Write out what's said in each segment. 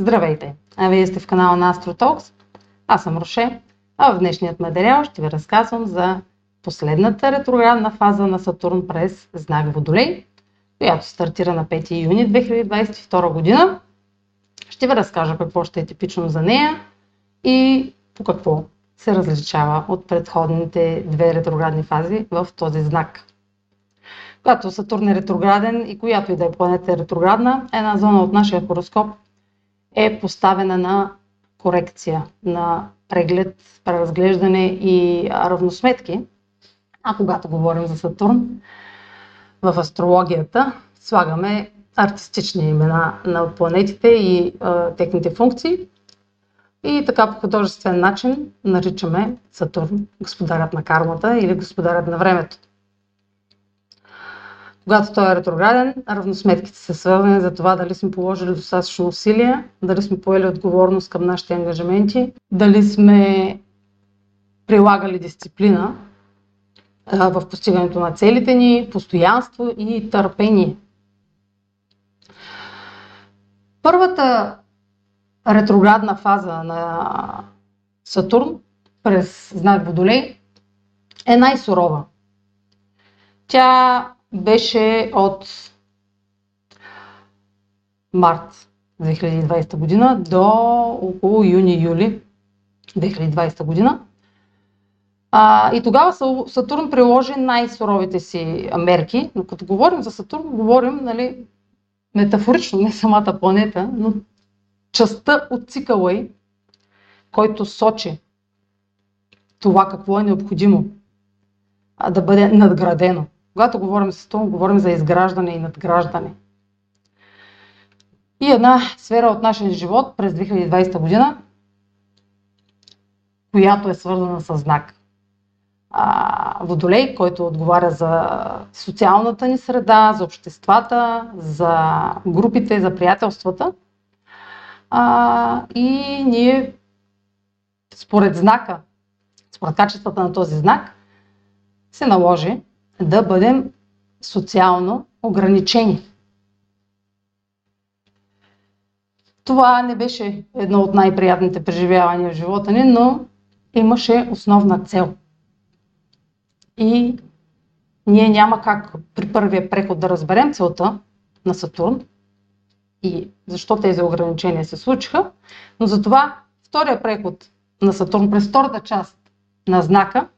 Здравейте! А вие сте в канала на AstroTalks. Аз съм Роше, а в днешният материал ще ви разказвам за последната ретроградна фаза на Сатурн през знак Водолей, която стартира на 5 юни 2022 година. Ще ви разкажа какво ще е типично за нея и по какво се различава от предходните две ретроградни фази в този знак. Когато Сатурн е ретрограден и която и да е планета е ретроградна, една зона от нашия хороскоп е поставена на корекция, на преглед, преразглеждане и равносметки. А когато говорим за Сатурн, в астрологията слагаме артистични имена на планетите и а, техните функции. И така по художествен начин наричаме Сатурн господарят на кармата или господарят на времето. Когато той е ретрограден, равносметките са свързани за това дали сме положили достатъчно усилия, дали сме поели отговорност към нашите ангажименти, дали сме прилагали дисциплина в постигането на целите ни, постоянство и търпение. Първата ретроградна фаза на Сатурн през знак Водолей е най-сурова. Тя беше от март 2020 година до около юни-юли 2020 година. А, и тогава Сатурн приложи най-суровите си мерки. Но като говорим за Сатурн, говорим нали, метафорично, не самата планета, но частта от цикъла й, който сочи това какво е необходимо да бъде надградено. Когато говорим за Сатурн, говорим за изграждане и надграждане. И една сфера от нашия живот през 2020 година, която е свързана с знак. А, водолей, който отговаря за социалната ни среда, за обществата, за групите, за приятелствата. А, и ние, според знака, според качествата на този знак, се наложи да бъдем социално ограничени. Това не беше едно от най-приятните преживявания в живота ни, но имаше основна цел. И ние няма как при първия преход да разберем целта на Сатурн и защо тези ограничения се случиха, но затова втория преход на Сатурн през втората част на знака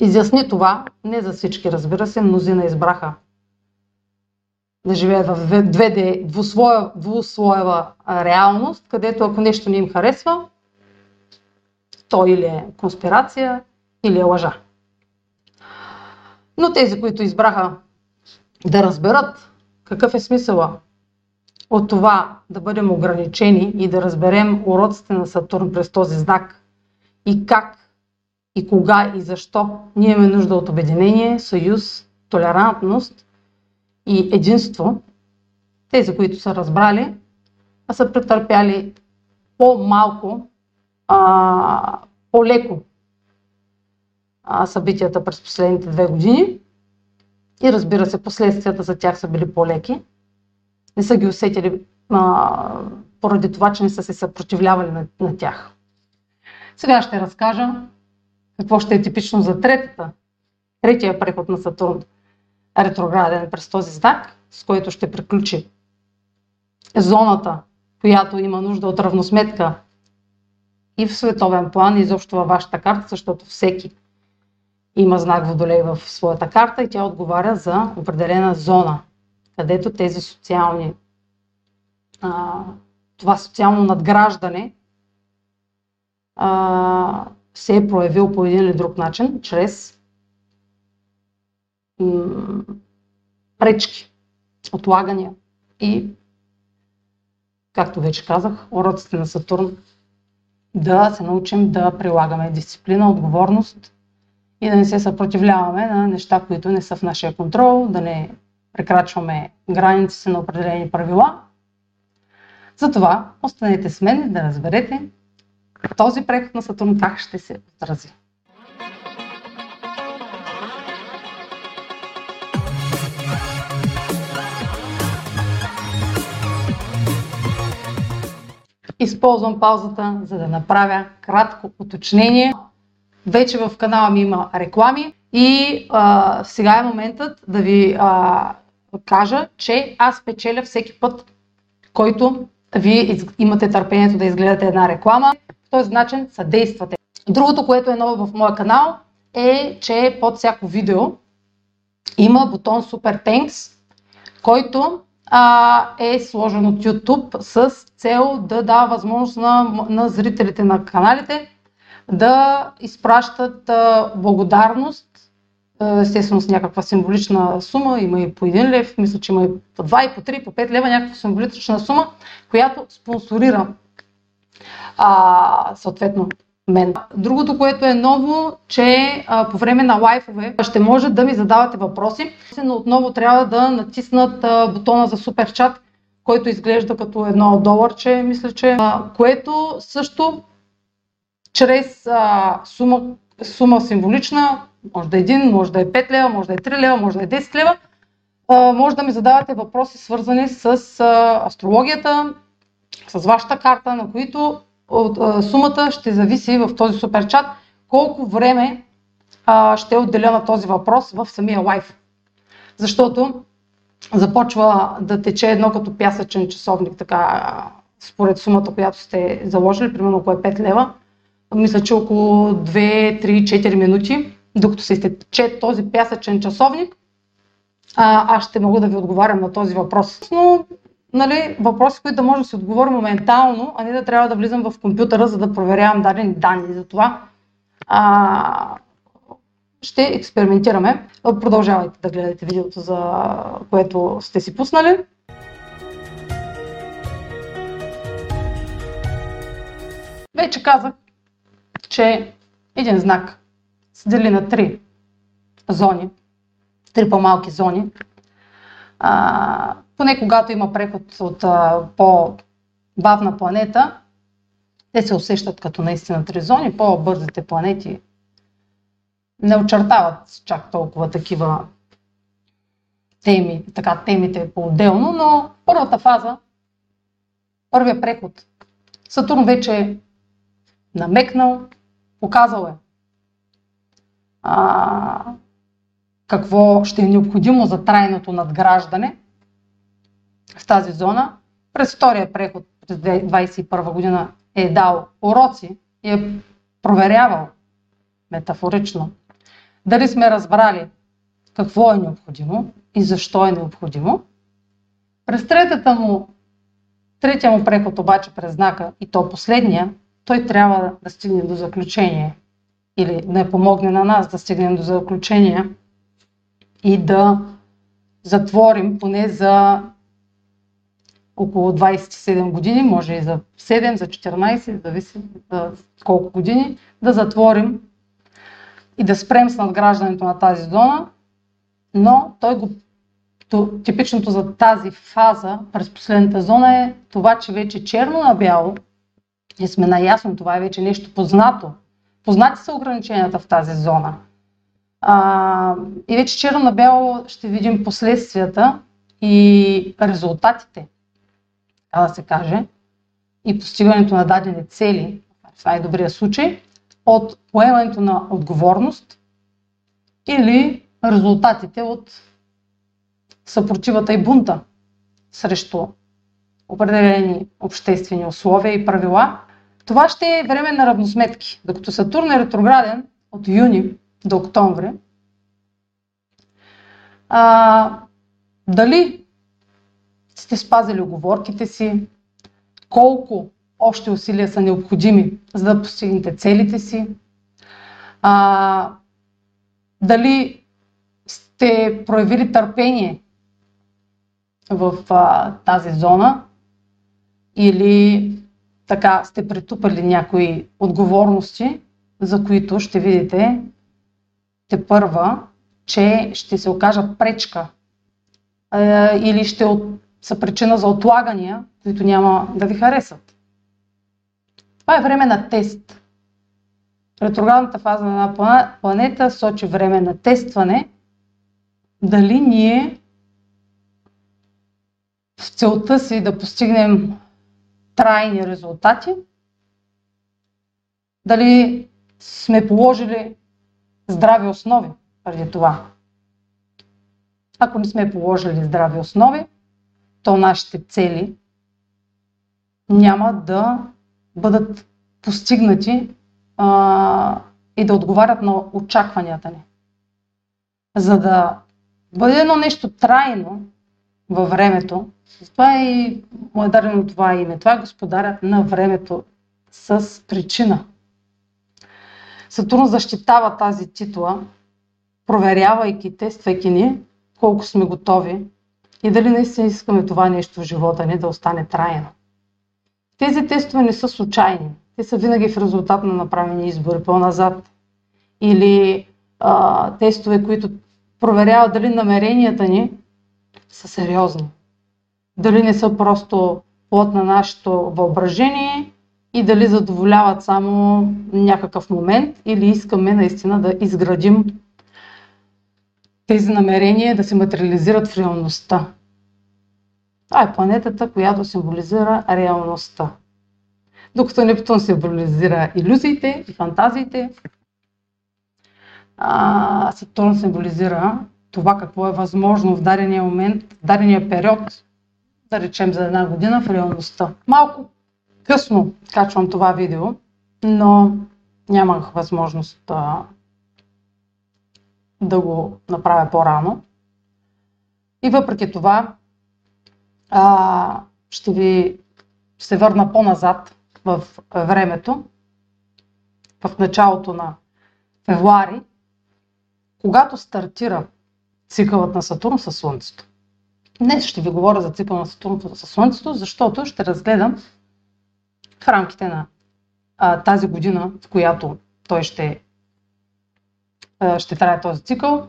изясни това, не за всички, разбира се, мнозина избраха да живеят в 2D, двуслоева, двуслоева реалност, където ако нещо не им харесва, то или е конспирация, или е лъжа. Но тези, които избраха да разберат какъв е смисъла от това да бъдем ограничени и да разберем уроците на Сатурн през този знак и как и кога и защо ние имаме нужда от обединение, съюз, толерантност и единство, тези, които са разбрали, а са претърпяли по-малко, а, по-леко а, събитията през последните две години. И разбира се, последствията за тях са били по-леки. Не са ги усетили а, поради това, че не са се съпротивлявали на, на тях. Сега ще разкажа какво ще е типично за третата, третия преход на Сатурн, ретрограден през този знак, с който ще приключи зоната, която има нужда от равносметка и в световен план, и изобщо във вашата карта, защото всеки има знак Водолей в своята карта и тя отговаря за определена зона, където тези социални, това социално надграждане се е проявил по един или друг начин, чрез пречки, отлагания и, както вече казах, уроците на Сатурн да се научим да прилагаме дисциплина, отговорност и да не се съпротивляваме на неща, които не са в нашия контрол, да не прекрачваме границите на определени правила. Затова останете с мен да разберете този преход на Сатурн как ще се отрази. използвам паузата, за да направя кратко уточнение. Вече в канала ми има реклами и а, сега е моментът да ви а, кажа, че аз печеля всеки път, който вие имате търпението да изгледате една реклама. Този начин съдействате. Другото, което е ново в моя канал, е, че под всяко видео има бутон Super Thanks, който а, е сложен от YouTube с цел да дава възможност на, на зрителите на каналите да изпращат а, благодарност, естествено с някаква символична сума, има и по 1 лев, мисля, че има и по 2, и по 3, и по 5 лева, някаква символична сума, която спонсорира а, съответно мен. Другото, което е ново, че а, по време на лайфове ще може да ми задавате въпроси, но отново трябва да натиснат а, бутона за супер чат, който изглежда като едно доларче, мисля, че, а, което също чрез а, сума, сума символична, може да е 1, може да е 5 лева, може да е 3 лева, може да е 10 лева, а, може да ми задавате въпроси свързани с а, астрологията, с вашата карта, на които от а, сумата ще зависи в този суперчат колко време а, ще отделя на този въпрос в самия лайф. Защото започва да тече едно като пясъчен часовник, така според сумата, която сте заложили, примерно ако е 5 лева. Мисля, че около 2, 3, 4 минути, докато се изтече този пясъчен часовник, а, аз ще мога да ви отговарям на този въпрос. Но нали, въпроси, които да може да се отговоря моментално, а не да трябва да влизам в компютъра, за да проверявам дадени данни. за това а, ще експериментираме. Продължавайте да гледате видеото, за което сте си пуснали. Вече казах, че един знак се дели на три зони, три по-малки зони. А, поне когато има преход от а, по-бавна планета, те се усещат като наистина три зони. По-бързите планети не очертават чак толкова такива теми, така темите по-отделно, но първата фаза, първия преход, Сатурн вече е намекнал, показал е а, какво ще е необходимо за трайното надграждане в тази зона. През втория преход през 2021 година е дал уроци и е проверявал метафорично дали сме разбрали какво е необходимо и защо е необходимо. През третата му, третия му преход обаче през знака и то последния, той трябва да стигне до заключение или да не помогне на нас да стигнем до заключение и да затворим поне за около 27 години, може и за 7, за 14, зависи за колко години, да затворим и да спрем с надграждането на тази зона, но той го то, типичното за тази фаза през последната зона е това, че вече черно на бяло и сме наясно, това е вече нещо познато. Познати са ограниченията в тази зона. А, и вече черно на бяло ще видим последствията и резултатите, така да се каже, и постигането на дадени цели, в най-добрия случай, от поемането на отговорност или резултатите от съпротивата и бунта срещу определени обществени условия и правила. Това ще е време на равносметки. Докато Сатурн е ретрограден от юни до октомври, а, дали сте спазили оговорките си, колко още усилия са необходими, за да постигнете целите си, а, дали сте проявили търпение в а, тази зона или така сте претупали някои отговорности, за които ще видите те първа, че ще се окажа пречка а, или ще от, са причина за отлагания, които няма да ви харесат. Това е време на тест. Ретроградната фаза на планета сочи време на тестване дали ние в целта си да постигнем трайни резултати, дали сме положили здрави основи преди това. Ако не сме положили здрави основи, то нашите цели няма да бъдат постигнати а, и да отговарят на очакванията ни. За да бъде едно нещо трайно във времето, това е и му е дадено това име. Това е господарят на времето с причина. Сатурн защитава тази титла, проверявайки, тествайки ни, колко сме готови и дали наистина искаме това нещо в живота ни да остане трайно. Тези тестове не са случайни. Те са винаги в резултат на направени избори по-назад. Или а, тестове, които проверяват дали намеренията ни са сериозни. Дали не са просто плод на нашето въображение и дали задоволяват само някакъв момент или искаме наистина да изградим тези намерения да се материализират в реалността. Това е планетата, която символизира реалността. Докато Нептун символизира иллюзиите и фантазиите, а, Сатурн символизира това какво е възможно в дадения момент, в дадения период, да речем за една година в реалността. Малко късно качвам това видео, но нямах възможност да, да го направя по-рано. И въпреки това, а, ще ви се върна по-назад в времето, в началото на февруари, когато стартира цикълът на Сатурн със Слънцето. Днес ще ви говоря за цикъл на Сатурн със Слънцето, защото ще разгледам в рамките на а, тази година, в която той ще, ще трае този цикъл,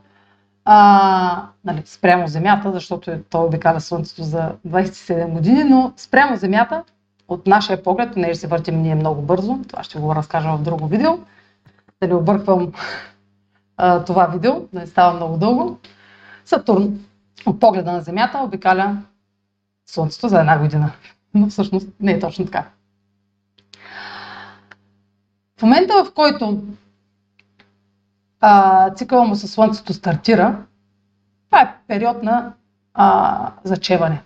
а, нали, спрямо Земята, защото той обикаля Слънцето за 27 години, но спрямо Земята, от нашия поглед, понеже се въртим ние много бързо, това ще го разкажа в друго видео, да не обърквам а, това видео, да не става много дълго. Сатурн от погледа на Земята обикаля Слънцето за една година. Но всъщност не е точно така. В момента, в който а, цикъла му със Слънцето стартира, това е период на а, зачеване.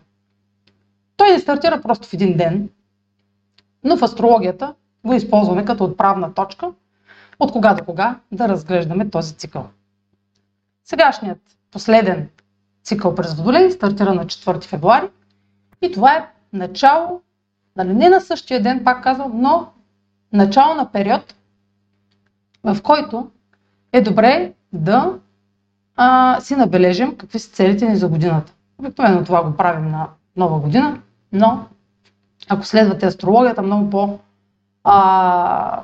Той не стартира просто в един ден, но в астрологията го използваме като отправна точка от кога до кога да разглеждаме този цикъл. Сегашният последен цикъл през Водолей стартира на 4 февруари и това е начало, нали, не на същия ден, пак казвам, но начало на период, в който е добре да а, си набележим какви са целите ни за годината. Обикновено това го правим на нова година, но ако следвате астрологията много по а,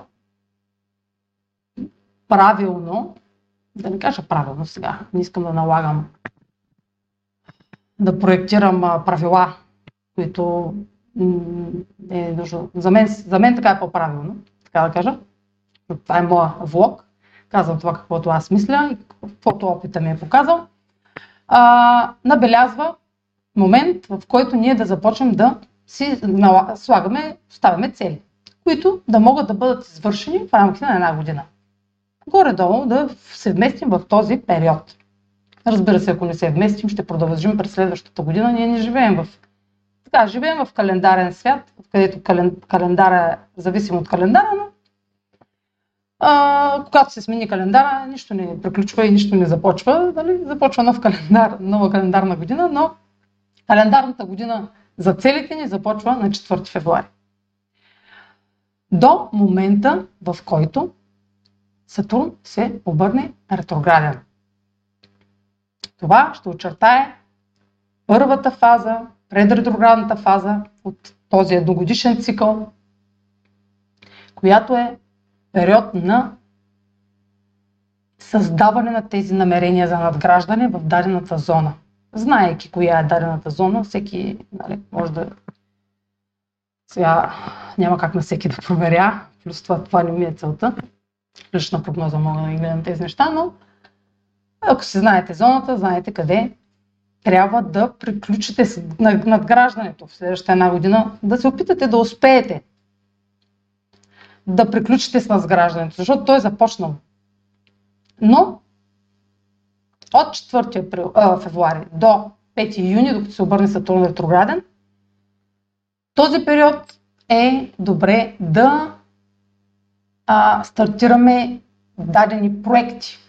правилно, да не кажа правилно сега, не искам да налагам, да проектирам правила, които е нужно. За мен, за мен така е по-правилно, така да кажа. Това е моя влог. Казвам това, каквото аз мисля и каквото опита ми е показал. А, набелязва момент, в който ние да започнем да си слагаме, ставаме цели, които да могат да бъдат извършени в рамките на една година. Горе-долу да се вместим в този период. Разбира се, ако не се вместим, ще продължим през следващата година. Ние не живеем в така, живеем в календарен свят, където кален, календара е зависим от календара, но а, когато се смени календара, нищо не приключва и нищо не започва. Дали? Започва нов календар, нова календарна година, но календарната година за целите ни започва на 4 февруари. До момента, в който Сатурн се обърне ретрограден. Това ще очертае първата фаза, предретроградната фаза от този едногодишен цикъл, която е период на създаване на тези намерения за надграждане в дадената зона. Знаейки коя е дадената зона, всеки нали, може да... Сега няма как на всеки да проверя, плюс това, това не ми е целта. Лична прогноза мога да гледам тези неща, но ако си знаете зоната, знаете къде трябва да приключите с надграждането в следващата една година, да се опитате да успеете да приключите с надграждането, защото той е започнал. Но от 4 април, а, февруари до 5 юни, докато се обърне Сатурн ретрограден, този период е добре да а, стартираме дадени проекти.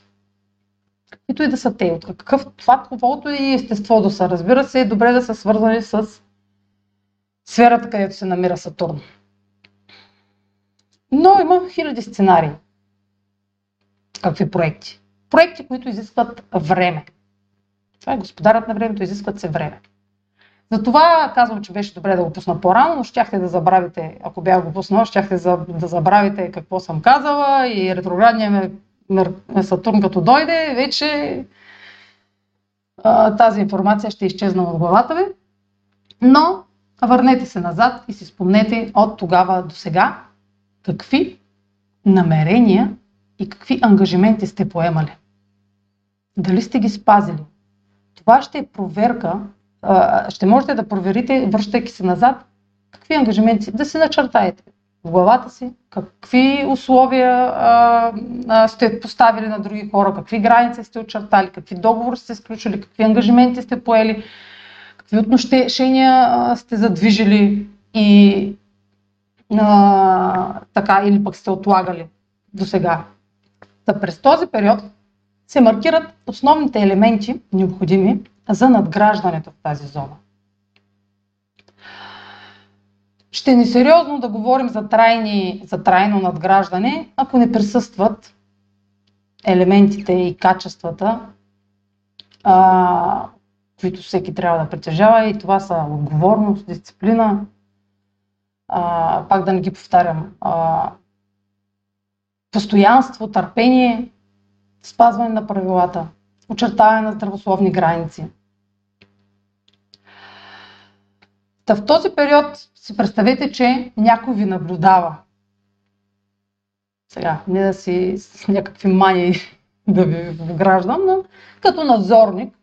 Каквито и да са те, от какъв това, каквото и естество да са. Разбира се, е добре да са свързани с сферата, където се намира Сатурн. Но има хиляди сценарии. Какви проекти? Проекти, които изискват време. Това е господарът на времето, изискват се време. Затова казвам, че беше добре да го пусна по-рано, но щяхте да забравите, ако бях го пуснал, щяхте да забравите какво съм казала и ретроградния Сатурн като дойде, вече а, тази информация ще изчезна от главата ви. Но върнете се назад и си спомнете от тогава до сега какви намерения и какви ангажименти сте поемали. Дали сте ги спазили? Това ще е проверка, ще можете да проверите, връщайки се назад, какви ангажименти, да се начертаете в главата си, какви условия а, а, сте поставили на други хора, какви граници сте очертали, какви договори сте сключили, какви ангажименти сте поели, какви отношения сте задвижили и а, така, или пък сте отлагали до сега. Та през този период се маркират основните елементи, необходими за надграждането в тази зона. Ще е несериозно да говорим за, трайни, за трайно надграждане, ако не присъстват елементите и качествата, а, които всеки трябва да притежава и това са отговорност, дисциплина, а, пак да не ги повтарям, а, постоянство, търпение, спазване на правилата, очертаване на здравословни граници. Та в този период си представете, че някой ви наблюдава. Сега, не да си с някакви мани да ви вграждам, но като надзорник,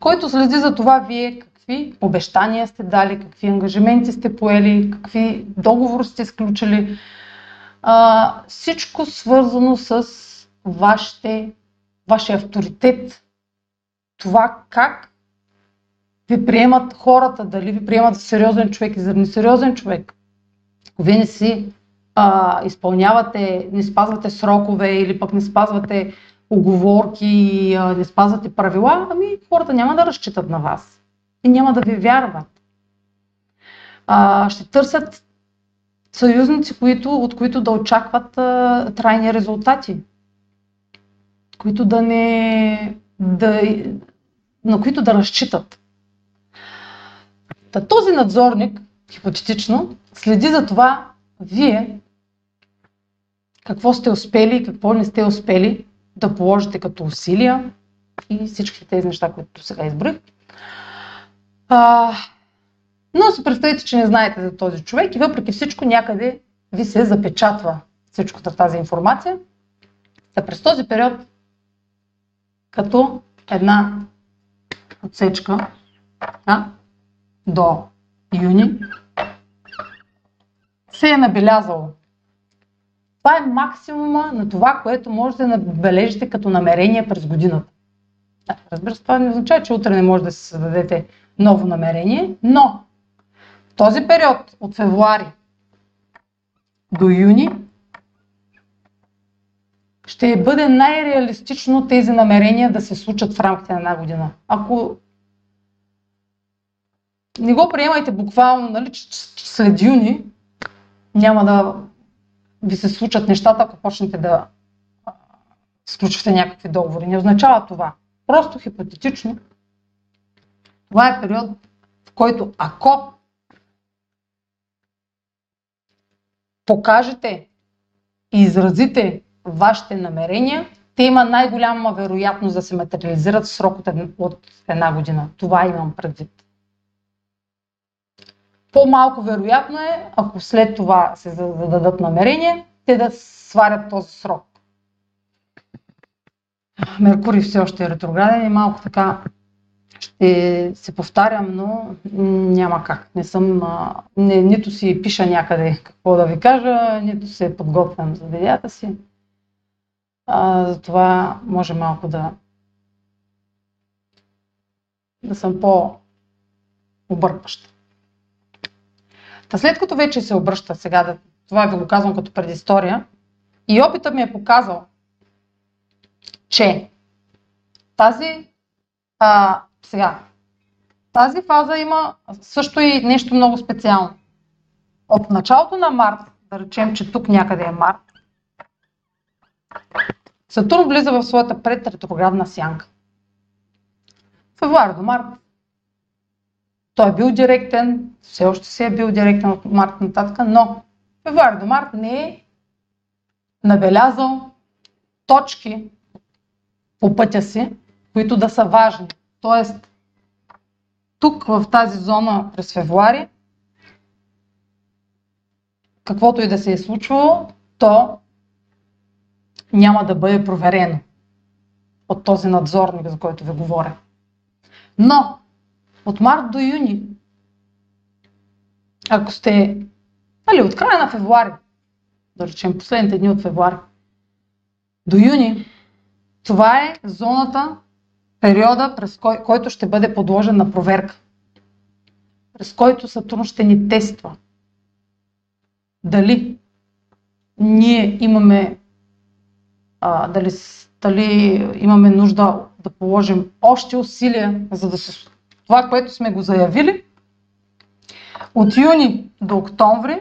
който следи за това вие какви обещания сте дали, какви ангажименти сте поели, какви договори сте сключили. А, всичко свързано с вашите, вашия авторитет. Това как ви приемат хората, дали ви приемат за сериозен човек и за несериозен човек. Ако вие не си а, изпълнявате, не спазвате срокове или пък не спазвате оговорки, не спазвате правила, ами хората няма да разчитат на вас и няма да ви вярват. А, ще търсят съюзници, които, от които да очакват а, трайни резултати, които да не, да, на които да разчитат. Та този надзорник, хипотетично, следи за това вие какво сте успели и какво не сте успели да положите като усилия и всички тези неща, които сега избрах. А, но си представете, че не знаете за този човек и въпреки всичко някъде ви се запечатва всичката тази информация. Та през този период, като една отсечка, а, до юни, се е набелязало. Това е максимума на това, което можете да набележите като намерение през годината. Разбира се, това не означава, че утре не може да се създадете ново намерение, но в този период от февруари до юни ще бъде най-реалистично тези намерения да се случат в рамките на една година. Ако не го приемайте буквално, нали, че след юни няма да ви се случат нещата, ако почнете да сключвате някакви договори. Не означава това. Просто хипотетично. Това е период, в който ако покажете и изразите вашите намерения, те има най-голяма вероятност да се материализират в срок от една година. Това имам предвид. По-малко вероятно е, ако след това се зададат намерение, те да сварят този срок. Меркурий все още е ретрограден и малко така Ще се повтарям, но няма как. Не съм, не, нито си пиша някъде какво да ви кажа, нито се подготвям за видеята си. А, затова може малко да, да съм по-объркваща. Та след като вече се обръща сега, да, това ви го казвам като предистория, и опитът ми е показал, че тази а, сега, тази фаза има също и нещо много специално. От началото на март, да речем, че тук някъде е март, Сатурн влиза в своята предретроградна сянка. Февруари до март. Той е бил директен, все още си е бил директен от март нататък, но февруари до март не е набелязал точки по пътя си, които да са важни. Тоест, тук в тази зона през февруари, каквото и да се е случвало, то няма да бъде проверено от този надзорник, за който ви говоря. Но от март до юни, ако сте нали, от края на февруари, да речем последните дни от февруари, до юни, това е зоната, периода, през кой, който ще бъде подложен на проверка. През който Сатурн ще ни тества. Дали ние имаме а, дали, дали имаме нужда да положим още усилия, за да се това, което сме го заявили. От юни до октомври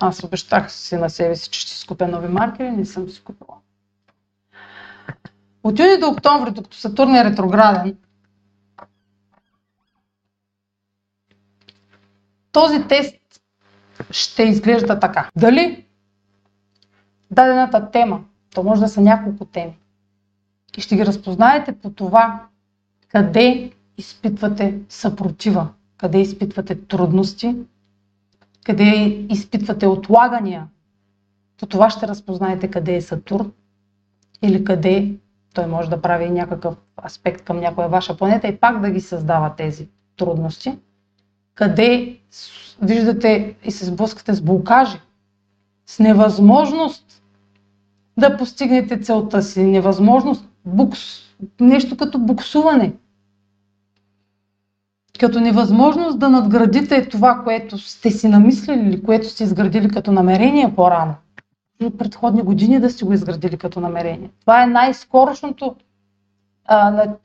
Аз обещах си на себе си, че ще си купя нови маркери, не съм си купила. От юни до октомври, докато Сатурн е ретрограден, този тест ще изглежда така. Дали дадената тема, то може да са няколко теми, и ще ги разпознаете по това, къде изпитвате съпротива, къде изпитвате трудности, къде изпитвате отлагания, по това ще разпознаете къде е Сатурн или къде той може да прави някакъв аспект към някоя ваша планета и пак да ги създава тези трудности. Къде виждате и се сблъскате с блокажи, с невъзможност да постигнете целта си, невъзможност, букс, нещо като буксуване – като невъзможност да надградите това, което сте си намислили или което сте изградили като намерение по-рано. От предходни години да сте го изградили като намерение. Това е най-скорошното,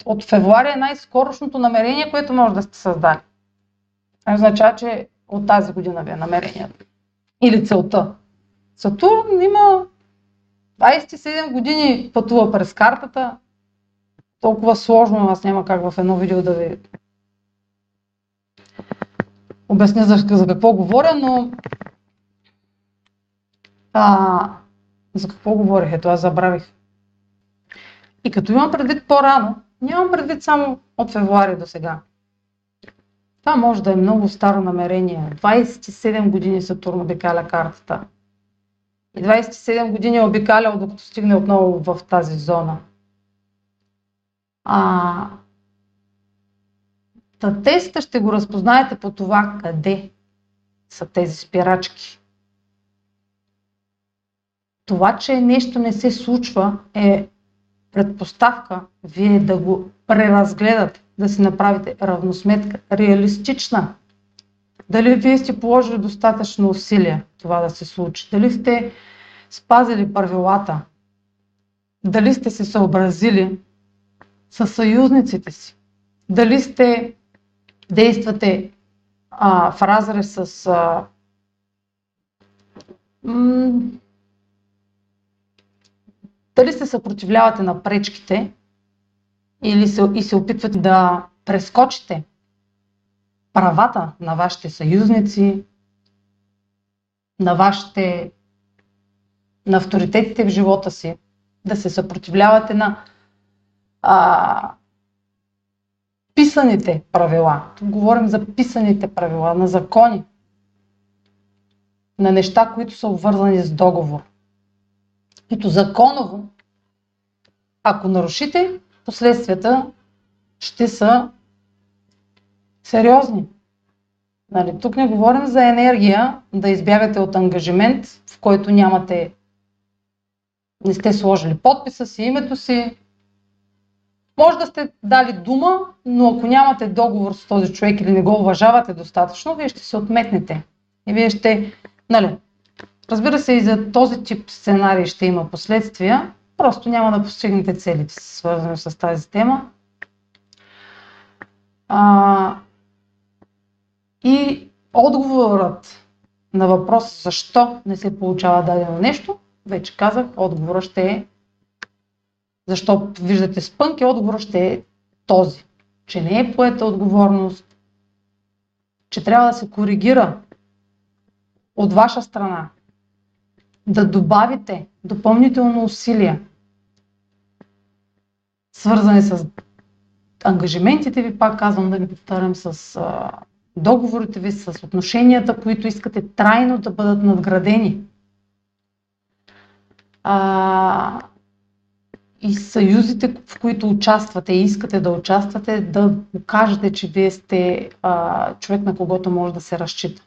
от февруари е най-скорошното намерение, което може да сте създали. Това означава, че от тази година ви е намерението. Или целта. Сатурн има 27 години пътува през картата. Толкова сложно, аз няма как в едно видео да ви обясня за, за какво говоря, но а, за какво говорих? Ето аз забравих. И като имам предвид по-рано, нямам предвид само от февруари до сега. Това може да е много старо намерение. 27 години Сатурн обикаля картата. И 27 години е обикалял, докато стигне отново в тази зона. А, Та теста ще го разпознаете по това къде са тези спирачки. Това, че нещо не се случва е предпоставка вие да го преразгледате, да си направите равносметка, реалистична. Дали вие сте положили достатъчно усилия това да се случи? Дали сте спазили правилата? Дали сте се съобразили с съюзниците си? Дали сте действате а, в разрез с а, м- дали се съпротивлявате на пречките или се, и се опитвате да прескочите правата на вашите съюзници, на вашите на авторитетите в живота си, да се съпротивлявате на а, писаните правила. Тук говорим за писаните правила, на закони, на неща, които са обвързани с договор. Които законово ако нарушите, последствията ще са сериозни. Нали, тук не говорим за енергия, да избягате от ангажимент, в който нямате, не сте сложили подписа си, името си. Може да сте дали дума, но ако нямате договор с този човек или не го уважавате достатъчно, вие ще се отметнете. И вие ще, нали, разбира се, и за този тип сценарий ще има последствия, просто няма да постигнете целите свързани с тази тема. А, и отговорът на въпрос защо не се получава дадено нещо, вече казах, отговорът ще е защо виждате спънки, отговорът ще е този, че не е поета отговорност, че трябва да се коригира от ваша страна, да добавите допълнително усилия, свързани с ангажиментите ви, пак казвам да ги повтарям, с а, договорите ви, с отношенията, които искате трайно да бъдат надградени. А, и съюзите, в които участвате и искате да участвате, да покажете, че вие сте а, човек, на когото може да се разчита.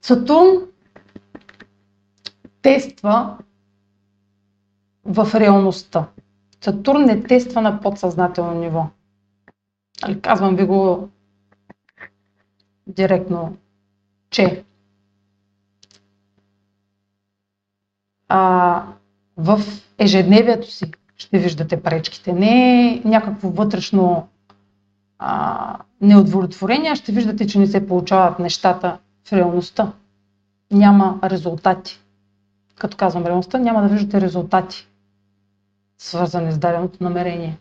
Сатурн тества в реалността. Сатурн не тества на подсъзнателно ниво. Казвам ви го директно, че а, в ежедневието си ще виждате пречките. Не някакво вътрешно а, неудовлетворение, ще виждате, че не се получават нещата в реалността. Няма резултати. Като казвам реалността, няма да виждате резултати, свързани с даденото намерение.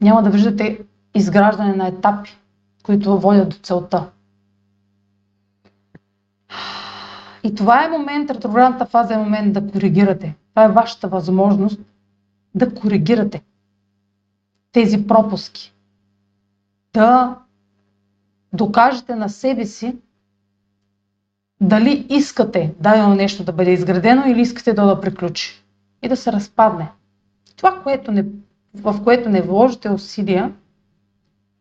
Няма да виждате изграждане на етапи, които водят до целта. И това е момент, ретроградната фаза е момент да коригирате. Това е вашата възможност да коригирате тези пропуски. Да докажете на себе си дали искате дадено нещо да бъде изградено или искате да да приключи и да се разпадне. Това, което не, в което не вложите усилия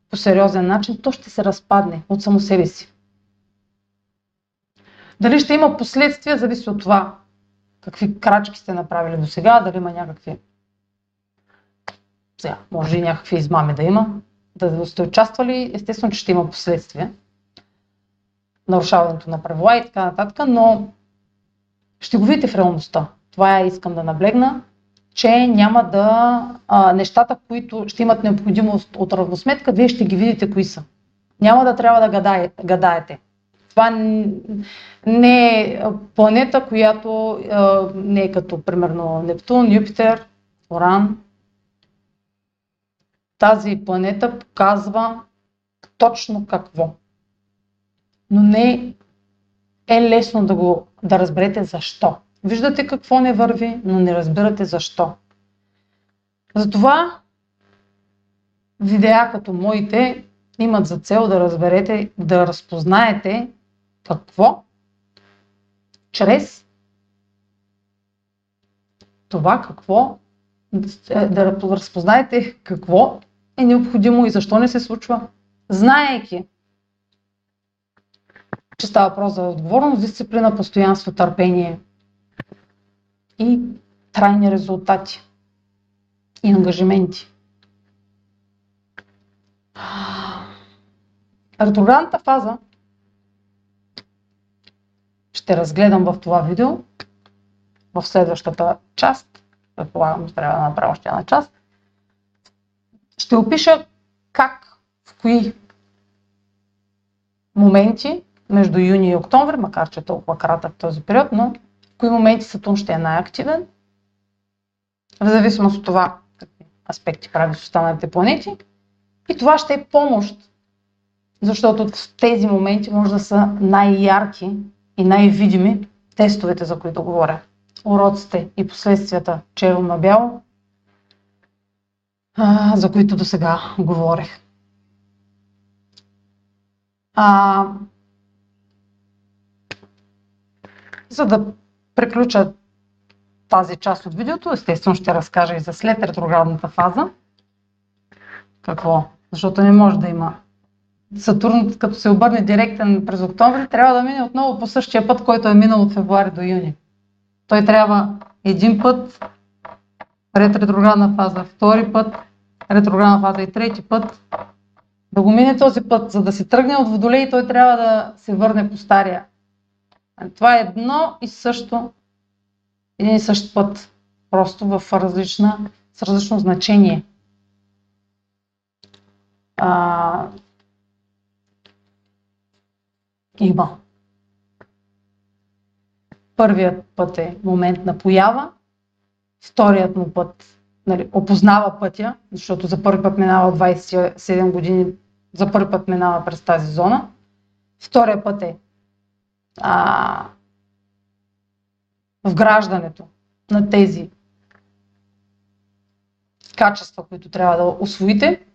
по сериозен начин, то ще се разпадне от само себе си. Дали ще има последствия, зависи от това какви крачки сте направили до сега, дали има някакви сега, може и някакви измами да има, да сте участвали, естествено, че ще има последствия. Нарушаването на правила и така нататък, но ще го видите в реалността. Това искам да наблегна, че няма да... А, нещата, които ще имат необходимост от равносметка, вие ще ги видите кои са. Няма да трябва да гадае, гадаете. Това не е планета, която не е като, примерно, Нептун, Юпитер, Оран. Тази планета показва точно какво. Но не е лесно да, го, да разберете защо. Виждате какво не върви, но не разбирате защо. Затова видеа като моите имат за цел да разберете, да разпознаете какво чрез това какво да разпознаете какво е необходимо и защо не се случва, знаейки, че става въпрос за отговорност, дисциплина, постоянство, търпение и трайни резултати и ангажименти. Ретроградната фаза ще разгледам в това видео, в следващата част, предполагам, че трябва да направя още една част, ще опиша как, в кои моменти между юни и октомври, макар че е толкова кратък този период, но в кои моменти Сатурн ще е най-активен, в зависимост от това какви аспекти прави с останалите планети. И това ще е помощ, защото в тези моменти може да са най-ярки и най-видими тестовете, за които говоря. Уроците и последствията черно на бяло, за които до сега говорех. А, за да приключа тази част от видеото. Естествено ще разкажа и за след ретроградната фаза. Какво? Защото не може да има. Сатурн, като се обърне директен през октомври, трябва да мине отново по същия път, който е минал от февруари до юни. Той трябва един път ретроградна фаза, втори път ретроградна фаза и трети път да го мине този път, за да се тръгне от Водолей, той трябва да се върне по стария. Това е едно и също, един и същ път, просто в различна, с различно значение. А, има. Първият път е момент на поява, вторият му път нали, опознава пътя, защото за първи път минава 27 години, за първи път минава през тази зона. Втория път е а, вграждането на тези качества, които трябва да освоите.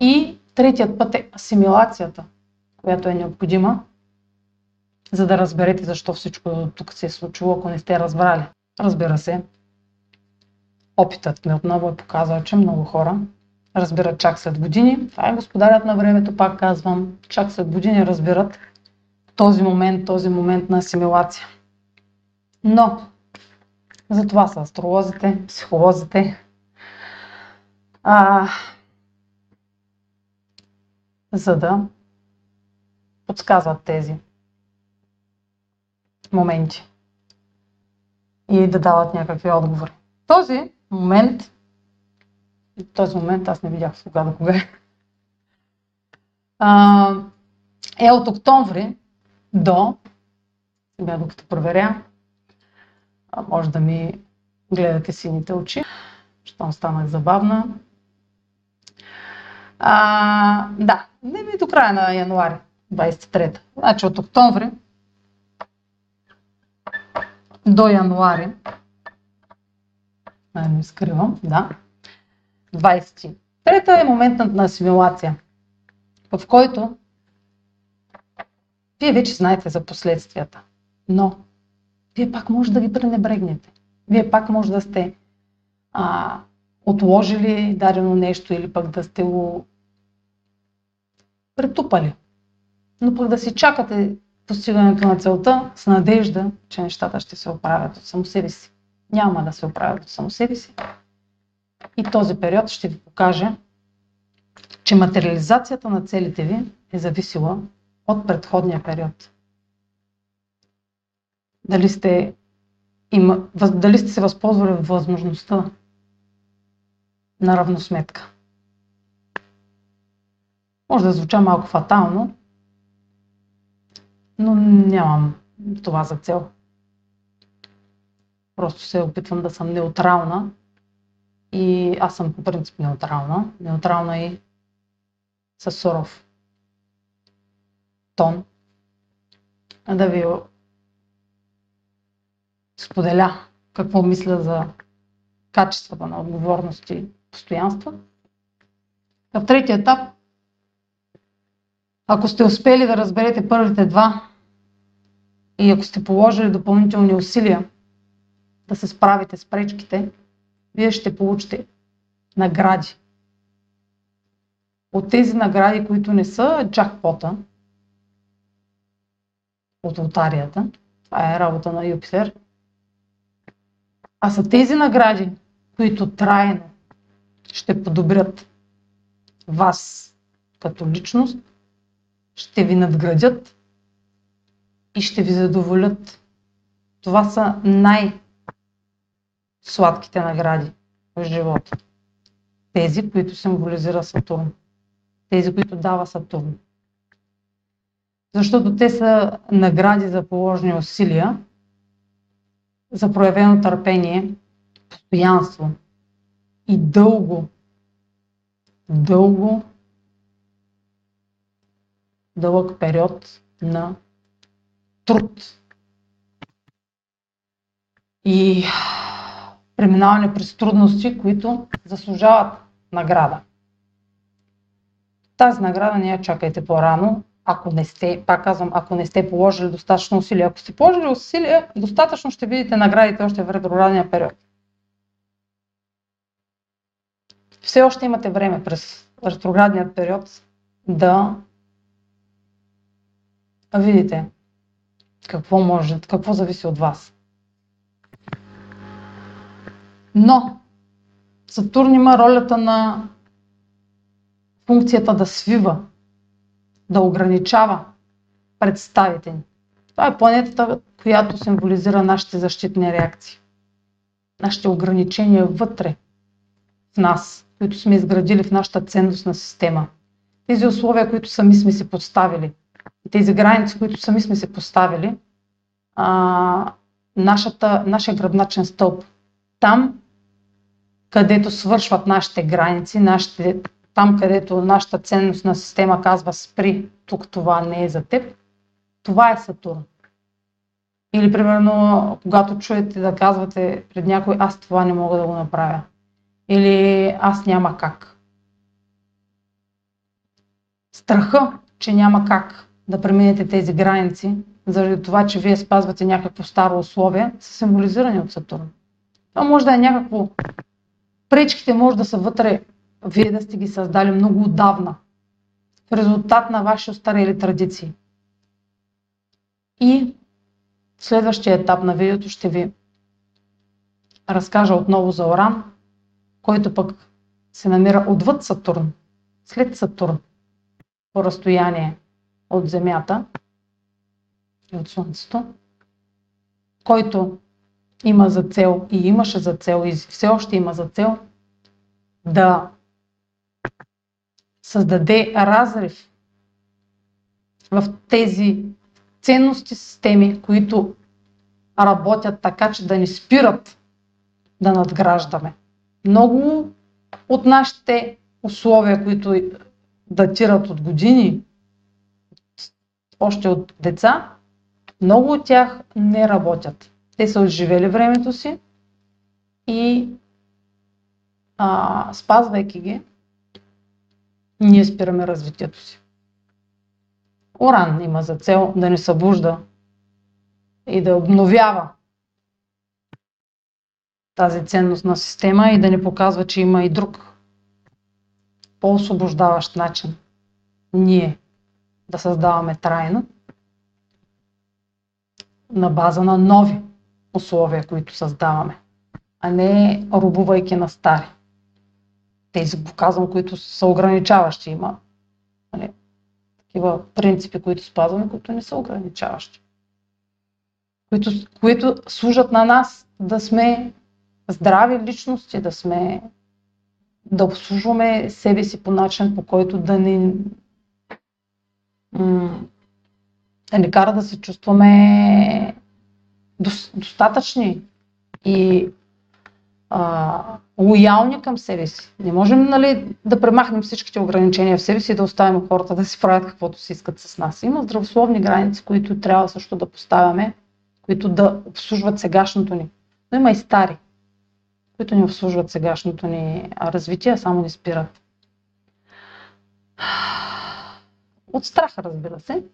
И третият път е асимилацията, която е необходима, за да разберете защо всичко тук се е случило, ако не сте разбрали. Разбира се, опитът ми отново е показал, че много хора разбират чак след години. Това е господарят на времето, пак казвам, чак след години разбират този момент, този момент на асимилация. Но, за това са астролозите, психолозите. А, за да подсказват тези моменти и да дават някакви отговори. Този момент, този момент аз не видях кога да кога е, е от октомври до, сега докато проверя, може да ми гледате сините очи, щом станах забавна. А, да, не ми до края на януари, 23-та. Значи от октомври до януари не скривам, да. 20. Трета е моментът на асимилация, в който вие вече знаете за последствията, но вие пак може да ги пренебрегнете. Вие пак може да сте а, отложили дадено нещо или пък да сте го претупали. Но пък да си чакате постигането на целта с надежда, че нещата ще се оправят от само себе си няма да се оправят от само себе си. И този период ще ви покаже, че материализацията на целите ви е зависела от предходния период. Дали сте, има, дали сте се възползвали в възможността на равносметка. Може да звуча малко фатално, но нямам това за цел. Просто се опитвам да съм неутрална. И аз съм по принцип неутрална. Неутрална и с суров тон. Да ви споделя какво мисля за качествата на отговорност и постоянство. В третия етап, ако сте успели да разберете първите два и ако сте положили допълнителни усилия да се справите с пречките, вие ще получите награди. От тези награди, които не са джакпота от лотарията, това е работа на Юпитер, а са тези награди, които трайно ще подобрят вас като личност, ще ви надградят и ще ви задоволят. Това са най- сладките награди в живота. Тези, които символизира Сатурн. Тези, които дава Сатурн. Защото те са награди за положени усилия, за проявено търпение, постоянство и дълго, дълго, дълъг период на труд. И преминаване през трудности, които заслужават награда. Тази награда не я чакайте по-рано, ако не сте, пак казвам, ако не сте положили достатъчно усилия. Ако сте положили усилия, достатъчно ще видите наградите още в ретроградния период. Все още имате време през ретроградният период да видите какво може, какво зависи от вас. Но Сатурн има ролята на функцията да свива, да ограничава представите ни. Това е планетата, която символизира нашите защитни реакции. Нашите ограничения вътре в нас, които сме изградили в нашата ценностна система. Тези условия, които сами сме си поставили, тези граници, които сами сме си поставили, а, нашата, нашия гръбначен стълб. Там, където свършват нашите граници, нашите там където нашата ценностна система казва спри, тук това не е за теб, това е Сатурн. Или примерно, когато чуете да казвате пред някой, аз това не мога да го направя. Или аз няма как. Страха, че няма как да преминете тези граници, заради това, че вие спазвате някакво старо условие, са символизирани от Сатурн. Това може да е някакво... Пречките може да са вътре вие да сте ги създали много отдавна, в резултат на ваши остарели традиции. И в следващия етап на видеото ще ви разкажа отново за Оран, който пък се намира отвъд Сатурн, след Сатурн, по разстояние от Земята и от Слънцето, който има за цел и имаше за цел и все още има за цел да създаде разрив в тези ценности системи, които работят така, че да ни спират да надграждаме. Много от нашите условия, които датират от години, още от деца, много от тях не работят. Те са отживели времето си и а, спазвайки ги, ние спираме развитието си. Оран има за цел да ни събужда и да обновява тази ценностна система и да ни показва, че има и друг по-освобождаващ начин ние да създаваме трайно на база на нови условия, които създаваме, а не рубувайки на стари тези, показвам, които са ограничаващи. Има нали, такива принципи, които спазваме, които не са ограничаващи. Които, които служат на нас да сме здрави личности, да сме да обслужваме себе си по начин, по който да ни, да ни кара да се чувстваме достатъчни и а, лоялни към себе си. Не можем нали, да премахнем всичките ограничения в себе си и да оставим хората да си правят каквото си искат с нас. Има здравословни граници, които трябва също да поставяме, които да обслужват сегашното ни. Но има и стари, които не обслужват сегашното ни развитие, а само ни спират. От страха, разбира се.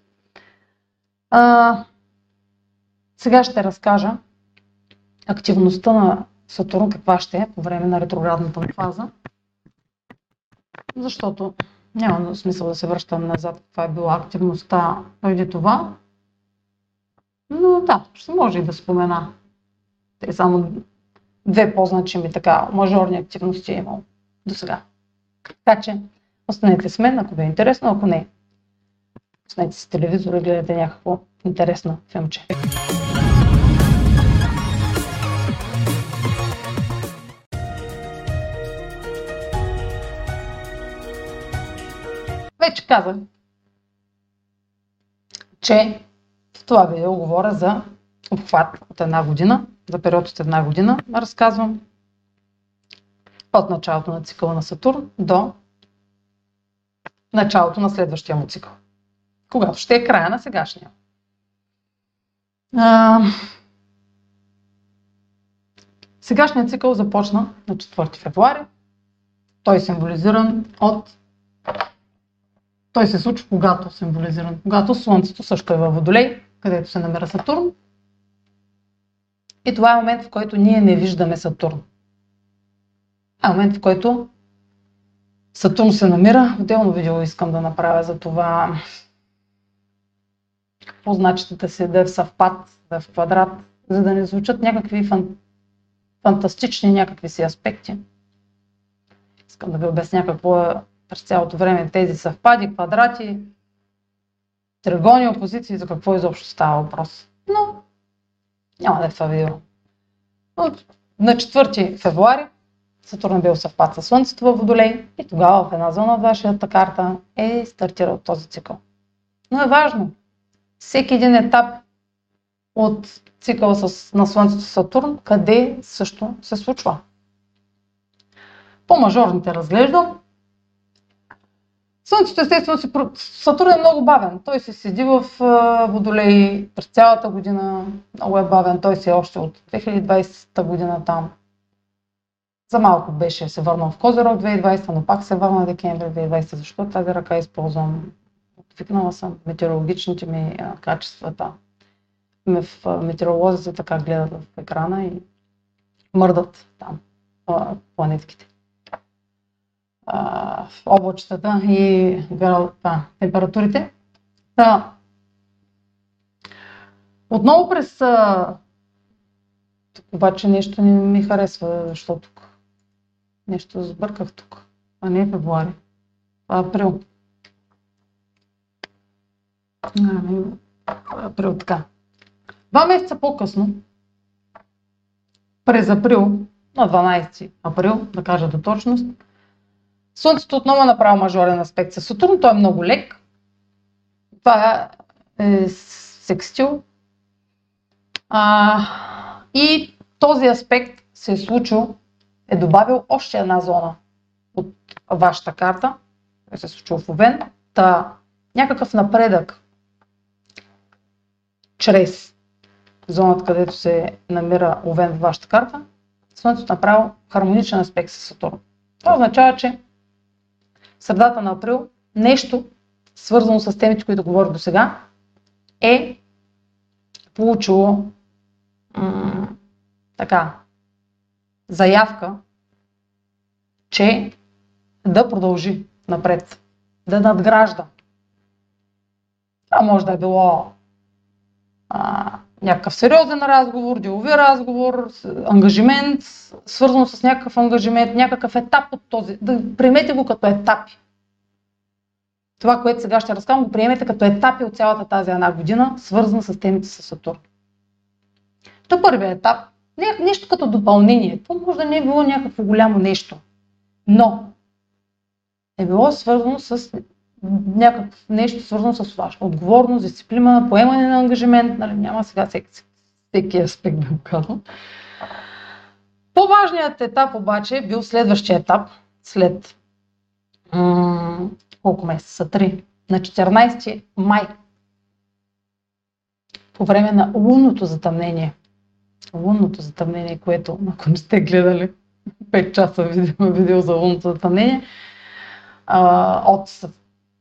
А, сега ще разкажа активността на Сатурн каква ще е по време на ретроградната фаза. Защото няма смисъл да се връщам назад каква е била активността преди това. Но да, ще може и да спомена. Те само две по-значими така мажорни активности е имал до сега. Така че останете с мен, ако ви е интересно, ако не, останете с телевизора гледате някакво интересно филмче. Вече казах, че в това видео говоря за обхват от една година, за период от една година. Разказвам от началото на цикъла на Сатурн до началото на следващия му цикъл. Когато ще е края на сегашния. А, сегашният цикъл започна на 4 февруари. Той е символизиран от Той се случва когато символизиран, когато Слънцето също е във Водолей, където се намира Сатурн. И това е момент, в който ние не виждаме Сатурн. А момент, в който Сатурн се намира. Отделно видео искам да направя за това какво значи да се да е в съвпад, да е в квадрат, за да не звучат някакви фан... фантастични някакви си аспекти. Искам да ви обясня какво е през цялото време тези съвпади, квадрати, тригони, опозиции, за какво изобщо става въпрос. Но няма да е това видео. Но на 4 февруари Сатурн бил съвпад с Слънцето във Водолей и тогава в една зона от вашата карта е стартирал този цикъл. Но е важно, всеки един етап от цикъла с, на Слънцето Сатурн, къде също се случва. По-мажорните разглеждам. Слънцето естествено си... Сатурн е много бавен. Той се седи в Водолей през цялата година. Много е бавен. Той си е още от 2020 година там. За малко беше се върнал в Козерог 2020, но пак се върна декември 2020. Защо тази ръка използвам? Отвикнала съм метеорологичните ми а, качествата. В метеоролозите така гледат в екрана и мърдат там а, планетките. А, облачетата и а, температурите. Да. Отново през а, обаче нещо не ми харесва, защото Нещо сбърках тук. А не е февруари. А април. Април така. Два месеца по-късно, през април, на 12 април, да кажа до точност, Слънцето отново е направо мажорен аспект с Сатурн. Той е много лек. Това е секстил. А, и този аспект се е случил е добавил още една зона от вашата карта, се е случва в Овен, та някакъв напредък чрез зоната, където се намира Овен в вашата карта, Слънцето направо хармоничен аспект с Сатурн. Това означава, че средата на април нещо, свързано с темите, които говорих до сега, е получило м- така, заявка, че да продължи напред, да надгражда. Това може да е било някакъв сериозен разговор, делови разговор, ангажимент, свързано с някакъв ангажимент, някакъв етап от този. Да приемете го като етапи. Това, което сега ще разказвам, го приемете като етапи от цялата тази една година, свързана с темите с Сатурн. То първият етап не, нещо като допълнение. Това може да не е било някакво голямо нещо. Но е било свързано с някакво нещо свързано с ваша отговорност, дисциплина, поемане на ангажимент. Нали, няма сега всеки, всеки аспект да го казвам. По-важният етап обаче е бил следващия етап, след м- колко месеца? Три. На 14 май. По време на лунното затъмнение – лунното затъмнение, което, ако не сте гледали 5 часа видео, видео за лунното затъмнение, а, от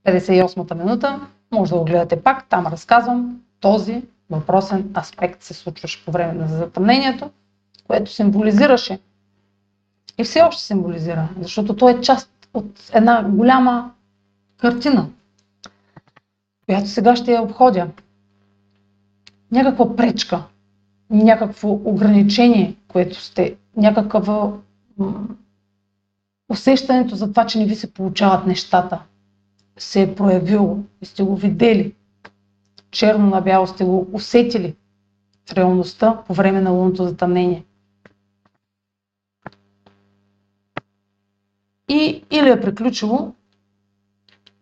58-та минута, може да го гледате пак, там разказвам този въпросен аспект се случваше по време на затъмнението, което символизираше и все още символизира, защото то е част от една голяма картина, която сега ще я обходя. Някаква пречка, някакво ограничение, което сте, някакво усещането за това, че не ви се получават нещата, се е проявило и сте го видели. Черно на бяло сте го усетили в реалността по време на лунното затъмнение. И или е приключило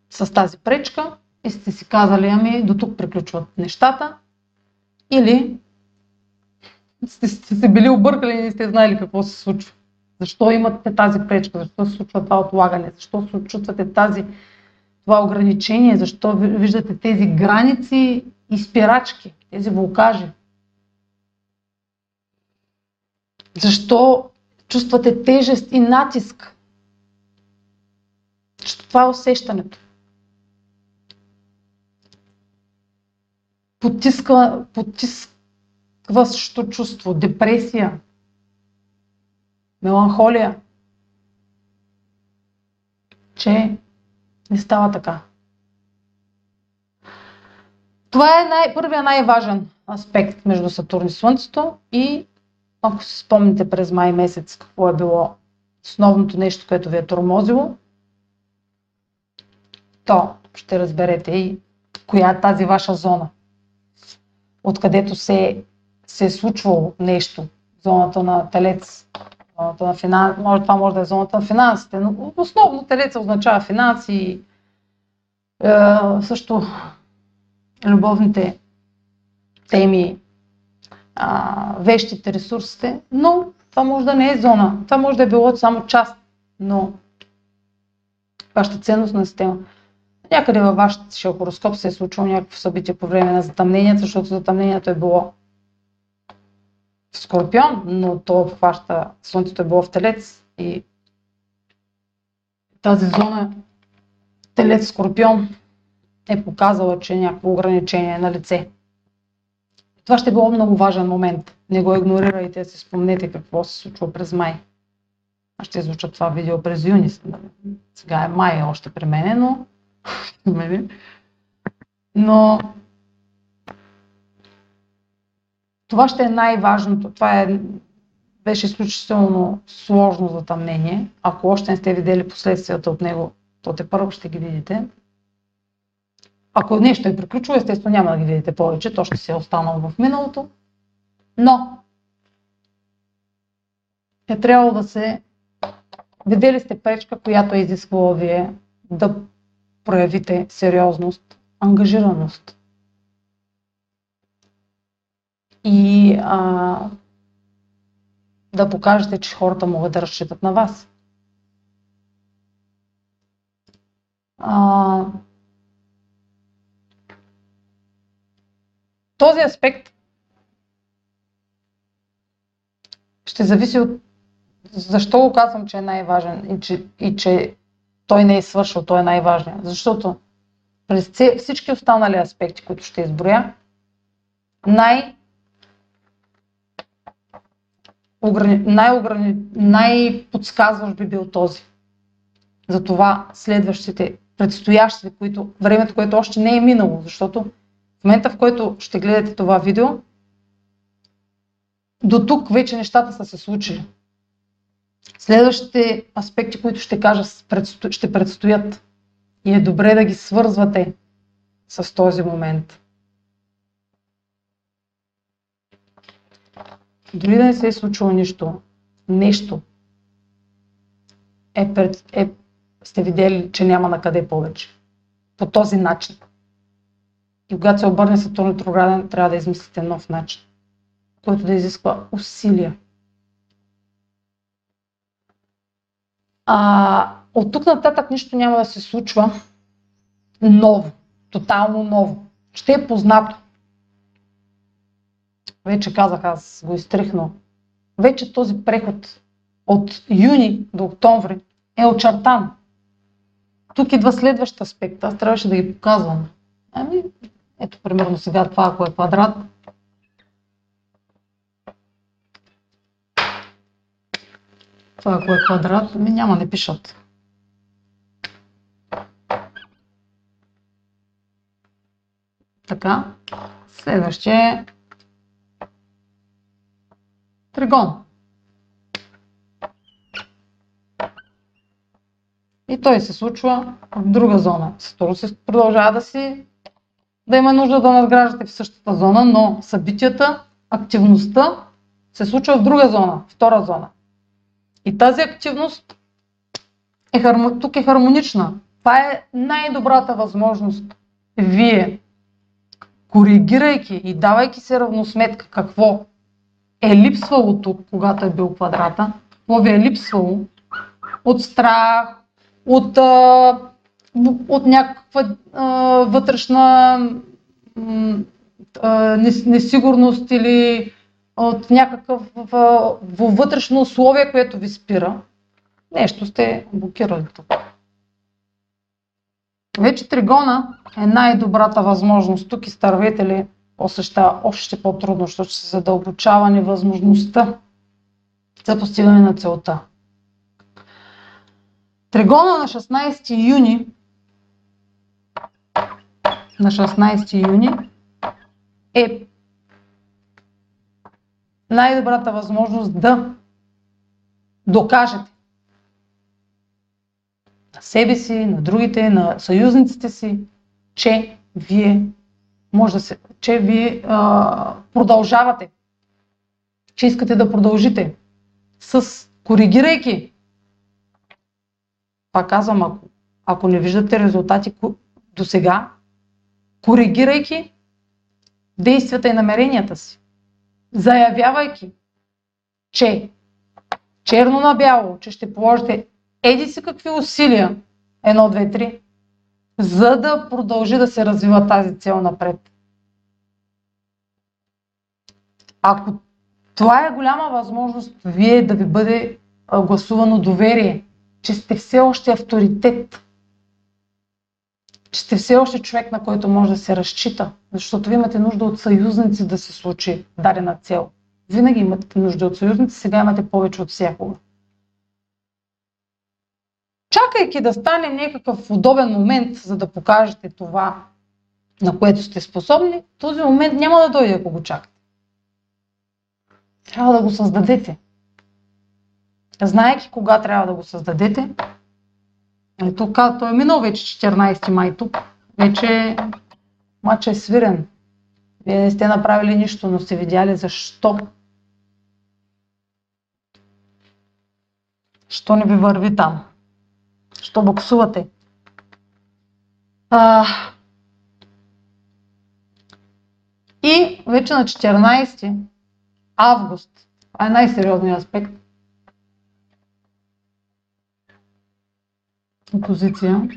с тази пречка и сте си казали, ами до тук приключват нещата, или сте, сте се били объркали и не сте знаели какво се случва. Защо имате тази пречка, защо се случва това отлагане, защо се чувствате тази, това ограничение, защо виждате тези граници и спирачки, тези блокажи. Защо чувствате тежест и натиск? Защото това е усещането. Потиска, потискващо чувство, депресия, меланхолия, че не става така. Това е най- първия най-важен аспект между Сатурн и Слънцето и ако си спомните през май месец какво е било основното нещо, което ви е тормозило, то ще разберете и коя е тази ваша зона, откъдето се, се е случвало нещо. Зоната на телец, на финанс, може, това може да е зоната на финансите, но основно телец означава финанси, е, също любовните теми, а, вещите, ресурсите, но това може да не е зона. Това може да е било само част, но вашата ценностна система. Някъде във вашия хороскоп се е случило някакво събитие по време на затъмнението, защото затъмнението е било Скорпион, но то обхваща, Слънцето е било в Телец и тази зона Телец Скорпион е показала, че някакво ограничение е на лице. Това ще е било много важен момент. Не го игнорирайте, си спомнете какво се случва през май. Аз ще излуча това видео през юни. Сега е май още при мене, но... но това ще е най-важното. Това е, беше изключително сложно затъмнение. Ако още не сте видели последствията от него, то те първо ще ги видите. Ако нещо е приключило, естествено няма да ги видите повече, то ще се е останало в миналото. Но е трябвало да се... Видели сте пречка, която е изисквала вие да проявите сериозност, ангажираност. И а, да покажете, че хората могат да разчитат на вас. А, този аспект ще зависи от защо го казвам, че е най-важен и че, и че той не е свършил, той е най-важният. Защото през всички останали аспекти, които ще изброя, най- най-ограни... най-подсказващ би бил този. Затова следващите, предстоящите, които, времето, което още не е минало, защото в момента, в който ще гледате това видео, до тук вече нещата са се случили. Следващите аспекти, които ще кажа, ще предстоят. И е добре да ги свързвате с този момент. Дори да не се е случило нищо, нещо е, пред, е сте видели, че няма на къде повече. По този начин. И когато се обърне Сатурн ретрограден, трябва да измислите нов начин, който да изисква усилия. А, от тук нататък нищо няма да се случва ново, тотално ново. Ще е познато. Вече казах, аз го изтрихно. Вече този преход от юни до октомври е очертан. Тук идва следващ аспект. Аз трябваше да ги показвам. Ами, ето, примерно сега това, ако е квадрат, това ако е квадрат, ми няма, не пишат. Така, следващия тригон. И той се случва в друга зона. Сатурн продължава да си да има нужда да надграждате в същата зона, но събитията, активността се случва в друга зона, втора зона. И тази активност е, тук е хармонична. Това е най-добрата възможност вие, коригирайки и давайки се равносметка какво е липсвало тук, когато е бил квадрата, какво ви е липсвало от страх, от от някаква вътрешна несигурност или от някакъв вътрешно условие, което ви спира, нещо сте блокирали тук. Вече тригона е най-добрата възможност. Тук изтървете ли после ще още по-трудно, защото се задълбочава невъзможността за постигане на целта. Тригона на 16 юни на 16 юни е най-добрата възможност да докажете на себе си, на другите, на съюзниците си, че вие може да се, че вие а, продължавате, че искате да продължите с коригирайки. Пак казвам, ако, ако не виждате резултати до сега, коригирайки действията и намеренията си, заявявайки, че черно на бяло, че ще положите еди си какви усилия, едно, две, три, за да продължи да се развива тази цел напред. Ако това е голяма възможност вие да ви бъде гласувано доверие, че сте все още авторитет, че сте все още човек, на който може да се разчита, защото ви имате нужда от съюзници да се случи дадена цел. Винаги имате нужда от съюзници, сега имате повече от всякога. Чакайки да стане някакъв удобен момент, за да покажете това, на което сте способни, този момент няма да дойде, ако го чакате. Трябва да го създадете. Знаеки кога трябва да го създадете, ето, той е минал вече 14 май тук. Вече матч е свирен. Вие не сте направили нищо, но сте видяли защо. Що не ви върви там? Що боксувате? А... И вече на 14 август, това е най-сериозният аспект, опозиция.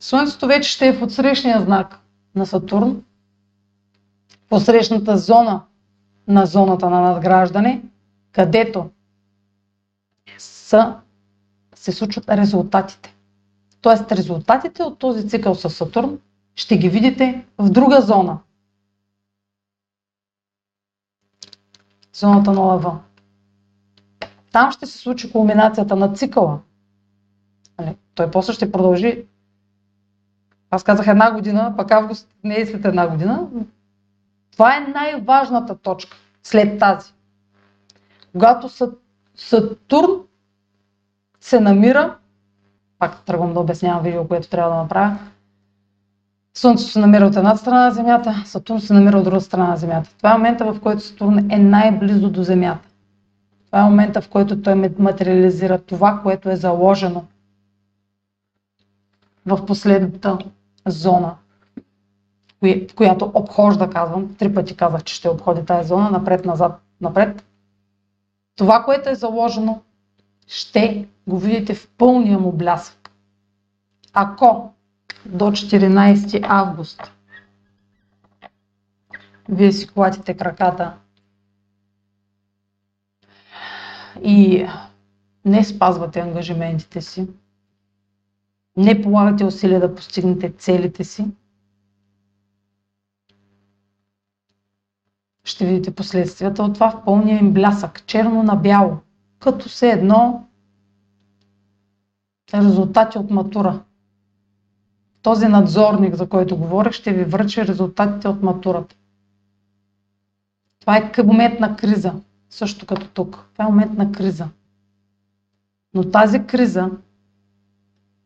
Слънцето вече ще е в отсрещния знак на Сатурн, в отсрещната зона на зоната на надграждане, където са, се случват резултатите. Тоест резултатите от този цикъл с Сатурн ще ги видите в друга зона. Зоната на лъва. Там ще се случи кулминацията на цикъла. Нали, той после ще продължи. Аз казах една година, пък август не е след една година. Това е най-важната точка след тази. Когато Сатурн се намира, пак тръгвам да обяснявам видео, което трябва да направя, Слънцето се намира от едната страна на Земята, Сатурн се намира от другата страна на Земята. Това е момента, в който Сатурн е най-близо до Земята. Това е момента, в който той материализира това, което е заложено в последната зона, в която обхожда, казвам, три пъти казах, че ще обходи тази зона, напред, назад, напред. Това, което е заложено, ще го видите в пълния му блясък. Ако до 14 август вие си клатите краката и не спазвате ангажиментите си, не полагате усилия да постигнете целите си, ще видите последствията от това в пълния им блясък, черно на бяло, като се едно резултати от матура. Този надзорник, за който говорех, ще ви връчи резултатите от матурата. Това е момент на криза, също като тук. Това е момент на криза. Но тази криза,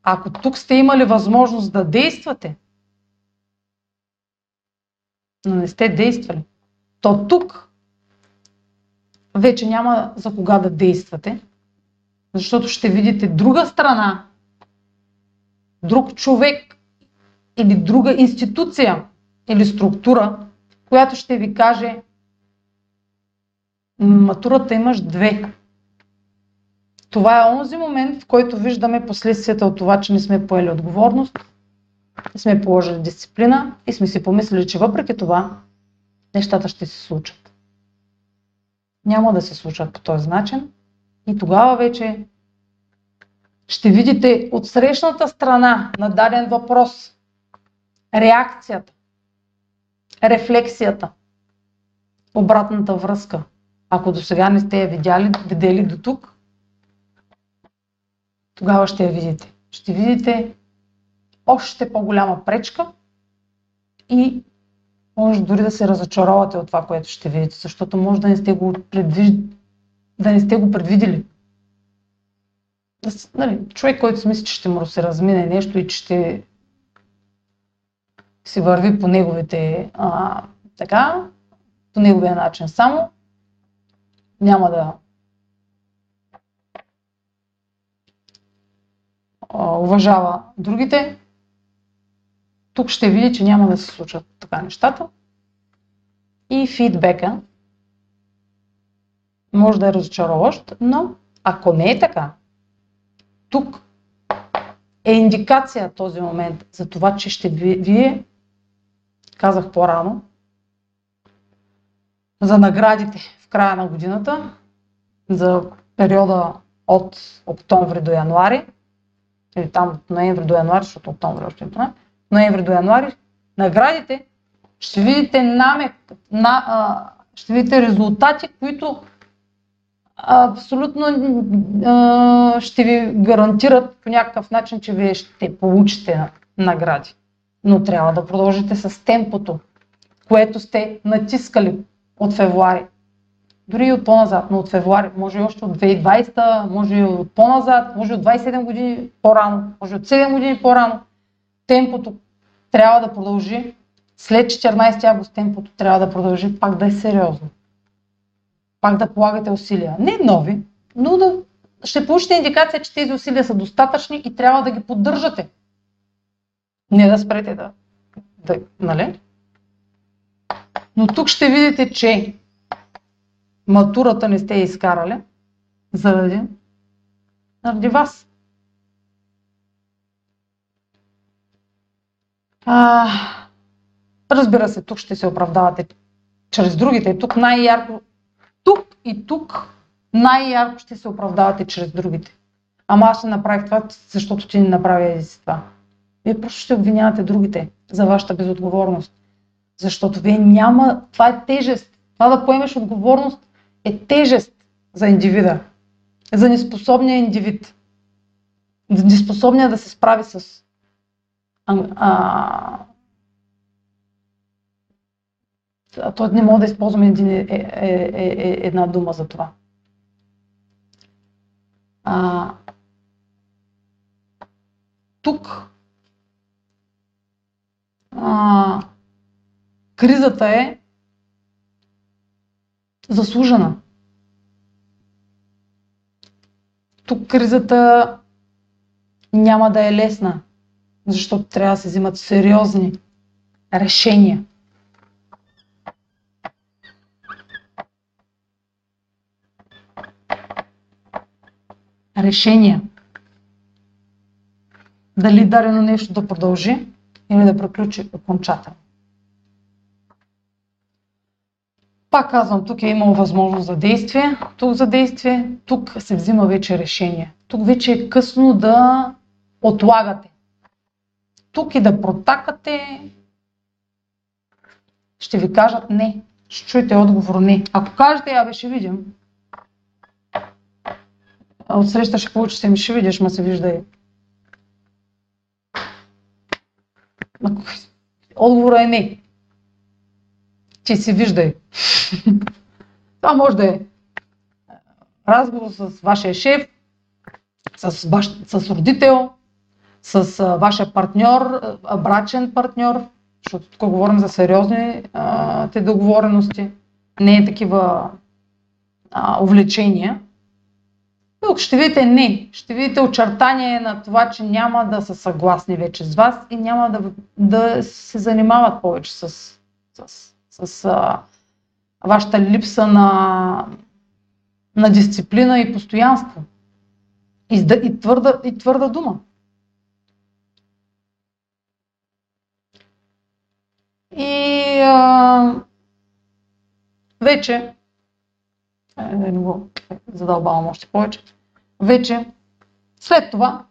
ако тук сте имали възможност да действате, но не сте действали, то тук вече няма за кога да действате, защото ще видите друга страна, друг човек или друга институция или структура, която ще ви каже матурата имаш две. Това е онзи момент, в който виждаме последствията от това, че не сме поели отговорност, не сме положили дисциплина и сме си помислили, че въпреки това нещата ще се случат. Няма да се случат по този начин и тогава вече ще видите от срещната страна на даден въпрос реакцията, рефлексията, обратната връзка. Ако до сега не сте я видяли, видели до тук, тогава ще я видите. Ще видите още по-голяма пречка и може дори да се разочаровате от това, което ще видите, защото може да не сте го, предвиж... да не сте го предвидели. Нали, човек, който си мисли, че ще му се размине нещо и че ще си върви по неговите а, така, по неговия начин само, няма да а, уважава другите, тук ще види, че няма да се случат така нещата. И фидбека може да е разочароващ, но ако не е така, тук е индикация този момент за това, че ще вие, казах по-рано, за наградите в края на годината, за периода от октомври до януари, или там от ноември до януари, защото октомври още не ноември до януари, наградите, ще видите намек, на, а, ще видите резултати, които абсолютно а, ще ви гарантират по някакъв начин, че вие ще получите награди. Но трябва да продължите с темпото, което сте натискали от февруари. Дори и от по-назад, но от февруари, може и още от 2020, може и от по-назад, може от 27 години по-рано, може от 7 години по-рано. Темпото трябва да продължи. След 14 август темпото трябва да продължи пак да е сериозно пак да полагате усилия. Не нови, но да ще получите индикация, че тези усилия са достатъчни и трябва да ги поддържате. Не да спрете да, да нали? Но тук ще видите, че матурата не сте изкарали заради, заради вас. А, разбира се, тук ще се оправдавате чрез другите. Тук най-ярко тук и тук най-ярко ще се оправдавате чрез другите. Ама аз ще направих това, защото ти не направи си това. Вие просто ще обвинявате другите за вашата безотговорност. Защото вие няма... Това е тежест. Това да поемеш отговорност е тежест за индивида. За неспособния индивид. Неспособния да се справи с а, а, не мога да използвам един, е, е, е, е, една дума за това. А, тук а, кризата е заслужена. Тук кризата няма да е лесна, защото трябва да се взимат сериозни решения. решения. Дали дарено нещо да продължи или да приключи окончателно. Пак казвам, тук е имало възможност за действие, тук за действие, тук се взима вече решение. Тук вече е късно да отлагате. Тук и да протакате, ще ви кажат не. Ще чуете отговор не. Ако кажете, я ще видим, от среща ще получите ми, ще видиш, ма се вижда и. Отговора е не. Ти си виждай. Това може да е разговор с вашия шеф, с, ваш, с родител, с а, вашия партньор, а, брачен партньор, защото тук говорим за сериозни а, те договорености, не е такива а, увлечения. Тук ще видите не, ще видите очертание на това, че няма да са съгласни вече с вас и няма да, да се занимават повече с, с, с а, вашата липса на, на дисциплина и постоянство. И, и, твърда, и твърда дума. И а, вече, не го задълбавам още повече, вече след това,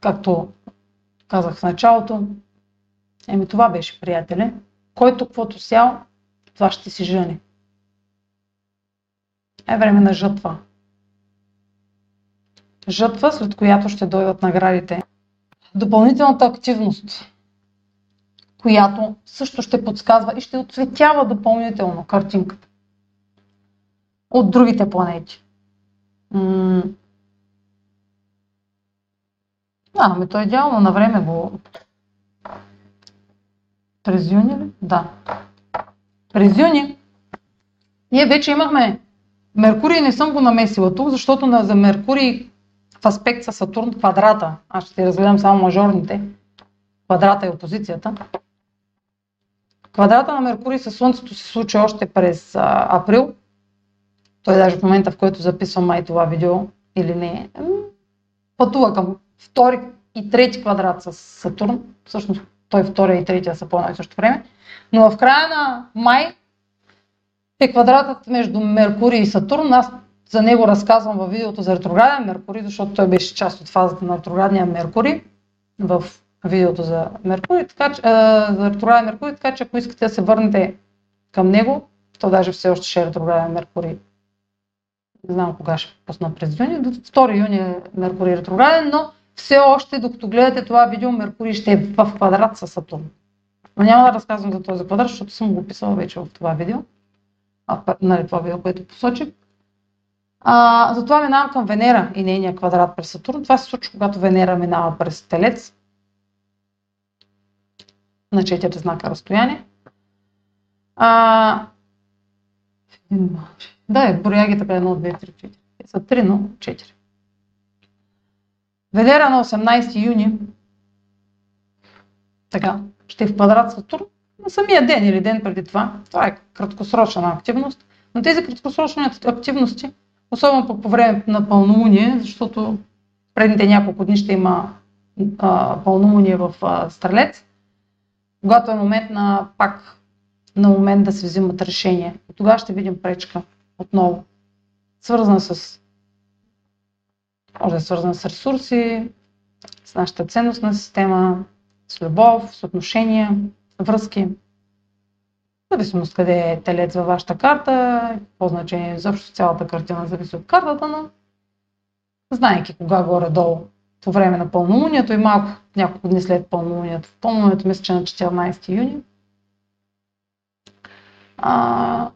както казах в началото, Еми това беше, приятели. Който каквото сял, това ще си жени. Е време на жътва. Жътва, след която ще дойдат наградите. Допълнителната активност, която също ще подсказва и ще отцветява допълнително картинката от другите планети. М- да, ами то е идеално на време го... През юни ли? Да. През юни ние вече имахме Меркурий не съм го намесила тук, защото на, за Меркурий в аспект с Сатурн квадрата, аз ще разгледам само мажорните, квадрата и опозицията. Квадрата на Меркурий със Слънцето се случи още през а, април. Той даже в момента, в който записвам май това видео или не, пътува към втори и трети квадрат с Сатурн. Всъщност той втория и третия са по едно и също време. Но в края на май е квадратът между Меркурий и Сатурн. Аз за него разказвам във видеото за ретрограден Меркурий, защото той беше част от фазата на ретроградния Меркурий в видеото за Меркурий, така че, а, за ретрограден Меркурий, така че ако искате да се върнете към него, то даже все още ще е ретрограден Меркурий. Не знам кога ще пусна през юни, до 2 юни е Меркурий ретрограден, но все още, докато гледате това видео, Меркурий ще е в квадрат с Сатурн. Но няма да разказвам за този квадрат, защото съм го писала вече в това видео. А, нали, това видео, което посочих. А, затова минавам към Венера и нейния квадрат през Сатурн. Това се случва, когато Венера минава през Телец на 4 знака разстояние. А, да, е, броя ги така 1, 2, 3, 4. Са 3, но 4. Венера на 18 юни така, ще е в квадрат Сатурн на самия ден или ден преди това. Това е краткосрочна активност. Но тези краткосрочни активности, особено по време на пълнолуние, защото предните няколко дни ще има а, пълнолуние в а, Стрелец, когато е момент на пак на момент да се взимат решения. И тогава ще видим пречка отново, свързана с може да е свързана с ресурси, с нашата ценностна система, с любов, с отношения, връзки. Зависимост къде е телец във вашата карта, по значение защо цялата картина зависи от картата, но знаеки кога горе-долу по време на пълнолунието и малко няколко дни след пълнолунието. В пълнолунието мисля, че на 14 юни. А,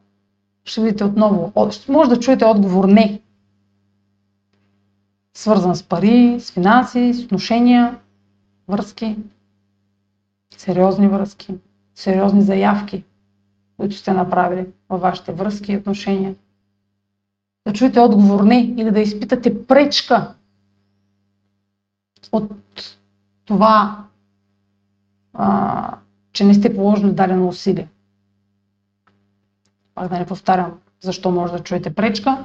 ще видите отново, може да чуете отговор не. Свързан с пари, с финанси, с отношения, връзки, сериозни връзки, сериозни заявки, които сте направили във вашите връзки и отношения. Да чуете отговор не или да изпитате пречка от това, а, че не сте положили дадено усилие. Пак да не повтарям защо може да чуете пречка.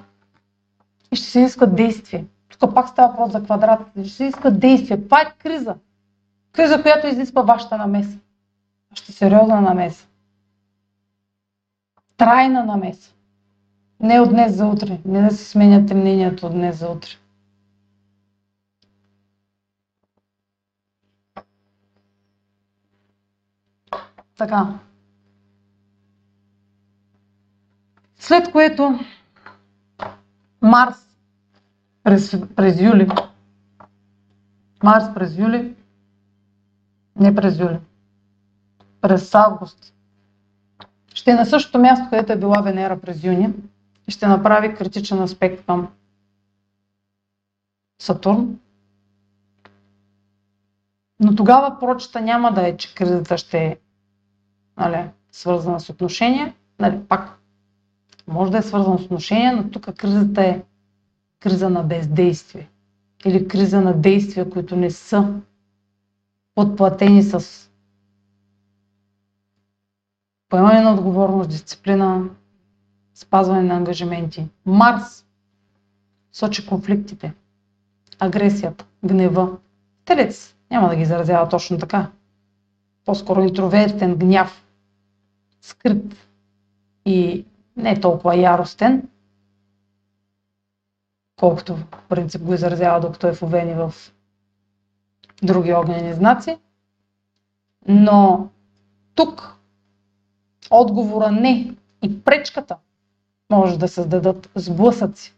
И ще се иска действие. Тук пак става въпрос за квадрат. Ще се иска действие. Това е криза. Криза, която изисква вашата намеса. Ще сериозна намеса. Трайна намеса. Не от днес за утре. Не да се сменяте мнението от днес за утре. Така. След което Марс през, през юли, Марс през юли, не през юли, през август, ще е на същото място, където е била Венера през юни и ще направи критичен аспект към Сатурн. Но тогава прочета няма да е, че кризата ще е нали, свързана с отношения. Нали, пак може да е свързана с отношения, но тук кризата е криза на бездействие или криза на действия, които не са подплатени с поемане на отговорност, дисциплина, спазване на ангажименти. Марс сочи конфликтите, агресията, гнева. Телец няма да ги изразява точно така. По-скоро интровертен гняв, скрит и не толкова яростен, колкото в принцип го изразява, докато е в Овени в други огнени знаци. Но тук отговора не и пречката може да създадат сблъсъци.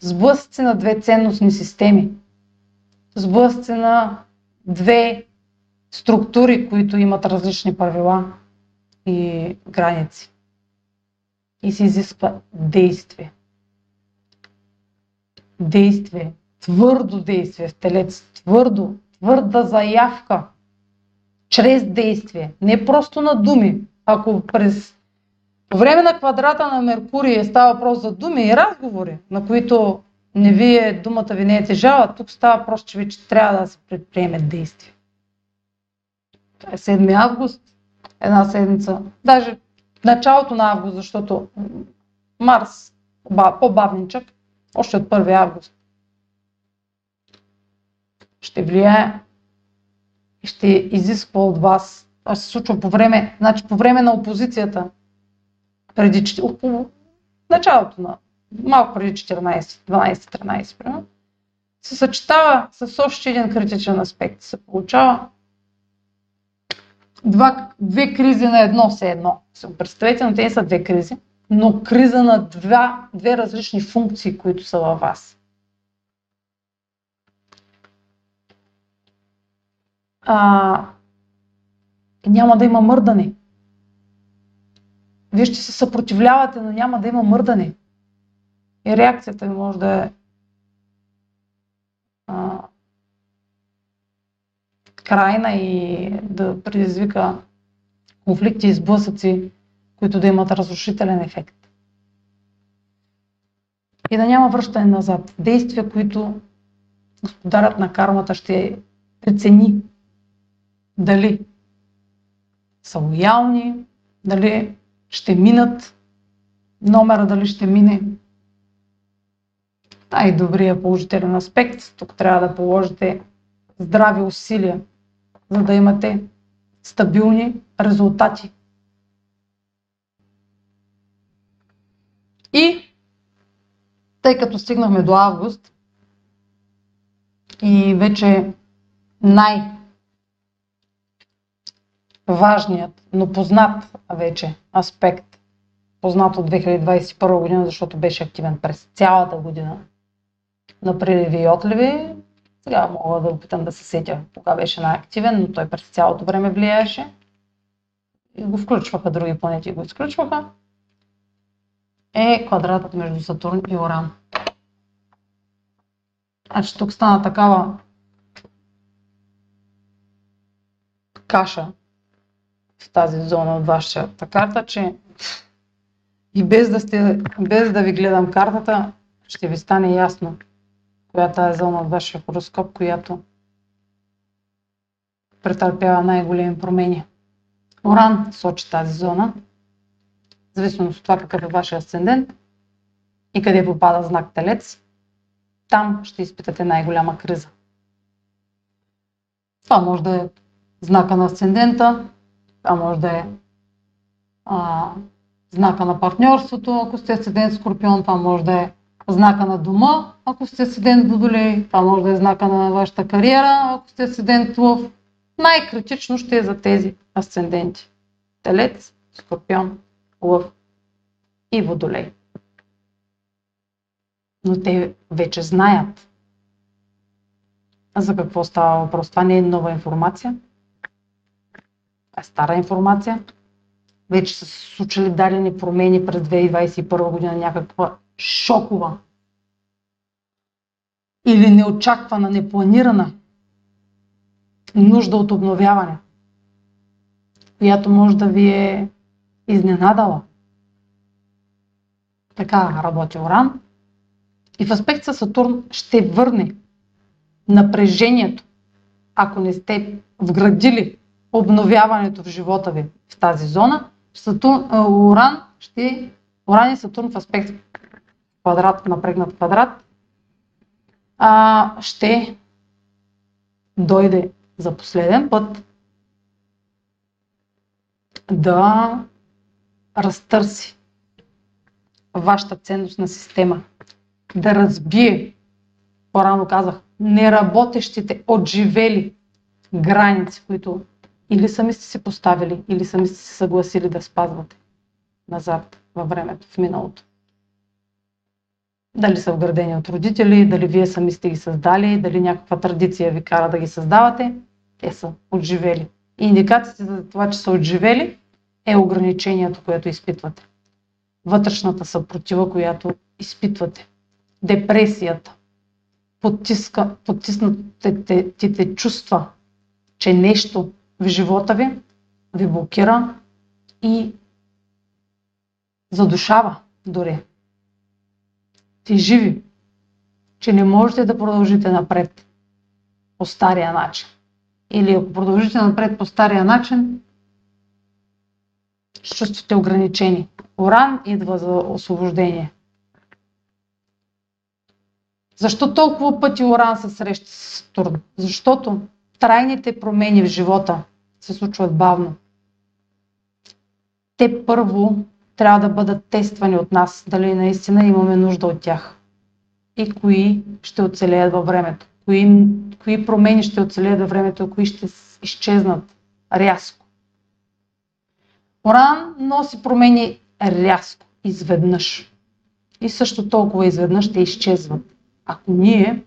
Сблъсъци на две ценностни системи. Сблъсъци на две структури, които имат различни правила и граници. И се изисква действие. Действие. Твърдо действие в телец. Твърдо. Твърда заявка. Чрез действие. Не просто на думи. Ако през по време на квадрата на Меркурий става въпрос за думи и разговори, на които не вие, думата ви не е тежава, тук става въпрос, че вече трябва да се предприеме действие. Това е 7 август, една седмица, даже началото на август, защото Марс по-бавничък, още от 1 август. Ще влияе и ще изисква от вас. Това се случва по време, значи по време на опозицията, преди около началото на малко преди 14, 12-13, примерно, се съчетава с още един критичен аспект. Се получава два, две кризи на едно все едно. Представете, но те са две кризи, но криза на два, две различни функции, които са във вас. А, няма да има мърдане. Вие ще се съпротивлявате, но няма да има мърдане. И реакцията ви може да е крайна и да предизвика конфликти и сблъсъци, които да имат разрушителен ефект. И да няма връщане назад. Действия, които господарят на кармата ще прецени дали са лоялни, дали ще минат, номера дали ще мине. Най-добрият положителен аспект. Тук трябва да положите здрави усилия, за да имате стабилни резултати. И тъй като стигнахме до август и вече най- важният, но познат вече аспект, познат от 2021 година, защото беше активен през цялата година на приливи и отливи. Сега мога да опитам да се сетя кога беше най-активен, но той през цялото време влияеше. И го включваха други планети, го изключваха. Е квадратът между Сатурн и Оран. Значи тук стана такава каша в тази зона от вашата карта, че и без да, сте, без да ви гледам картата, ще ви стане ясно коя е зона от вашия хороскоп, която претърпява най-големи промени. Оран сочи тази зона, зависимо от това какъв е вашия асцендент и къде попада знак Телец, там ще изпитате най-голяма криза. Това може да е знака на асцендента, това може да е а, знака на партньорството, ако сте асцендент Скорпион, това може да е знака на дома, ако сте асцендент Водолей, това може да е знака на вашата кариера, ако сте асцендент Лъв. Най-критично ще е за тези асценденти. Телец, Скорпион, Лъв и Водолей. Но те вече знаят за какво става въпрос. Това не е нова информация е стара информация. Вече са се случили дадени промени през 2021 година, някаква шокова или неочаквана, непланирана нужда от обновяване, която може да ви е изненадала. Така работи Оран. И в аспект с Сатурн ще върне напрежението, ако не сте вградили обновяването в живота ви в тази зона, Сатурн, Уран ще, Уран и Сатурн в аспект квадрат, напрегнат квадрат, а, ще дойде за последен път да разтърси вашата ценностна система, да разбие, по-рано казах, неработещите, отживели граници, които или сами сте си поставили, или сами сте се съгласили да спазвате назад във времето, в миналото. Дали са вградени от родители, дали вие сами сте ги създали, дали някаква традиция ви кара да ги създавате, те са отживели. И индикацията за това, че са отживели, е ограничението, което изпитвате. Вътрешната съпротива, която изпитвате. Депресията, потиска, потиснатите чувства, че нещо в живота ви ви блокира и задушава дори. Ти живи, че не можете да продължите напред по стария начин. Или ако продължите напред по стария начин, ще чувствате ограничени. Оран идва за освобождение. Защо толкова пъти Оран се среща с Сатурн? Защото трайните промени в живота се случват бавно. Те първо трябва да бъдат тествани от нас, дали наистина имаме нужда от тях. И кои ще оцелеят във времето. Кои, кои промени ще оцелеят във времето, кои ще изчезнат рязко. Оран носи промени рязко, изведнъж. И също толкова изведнъж ще изчезват, ако ние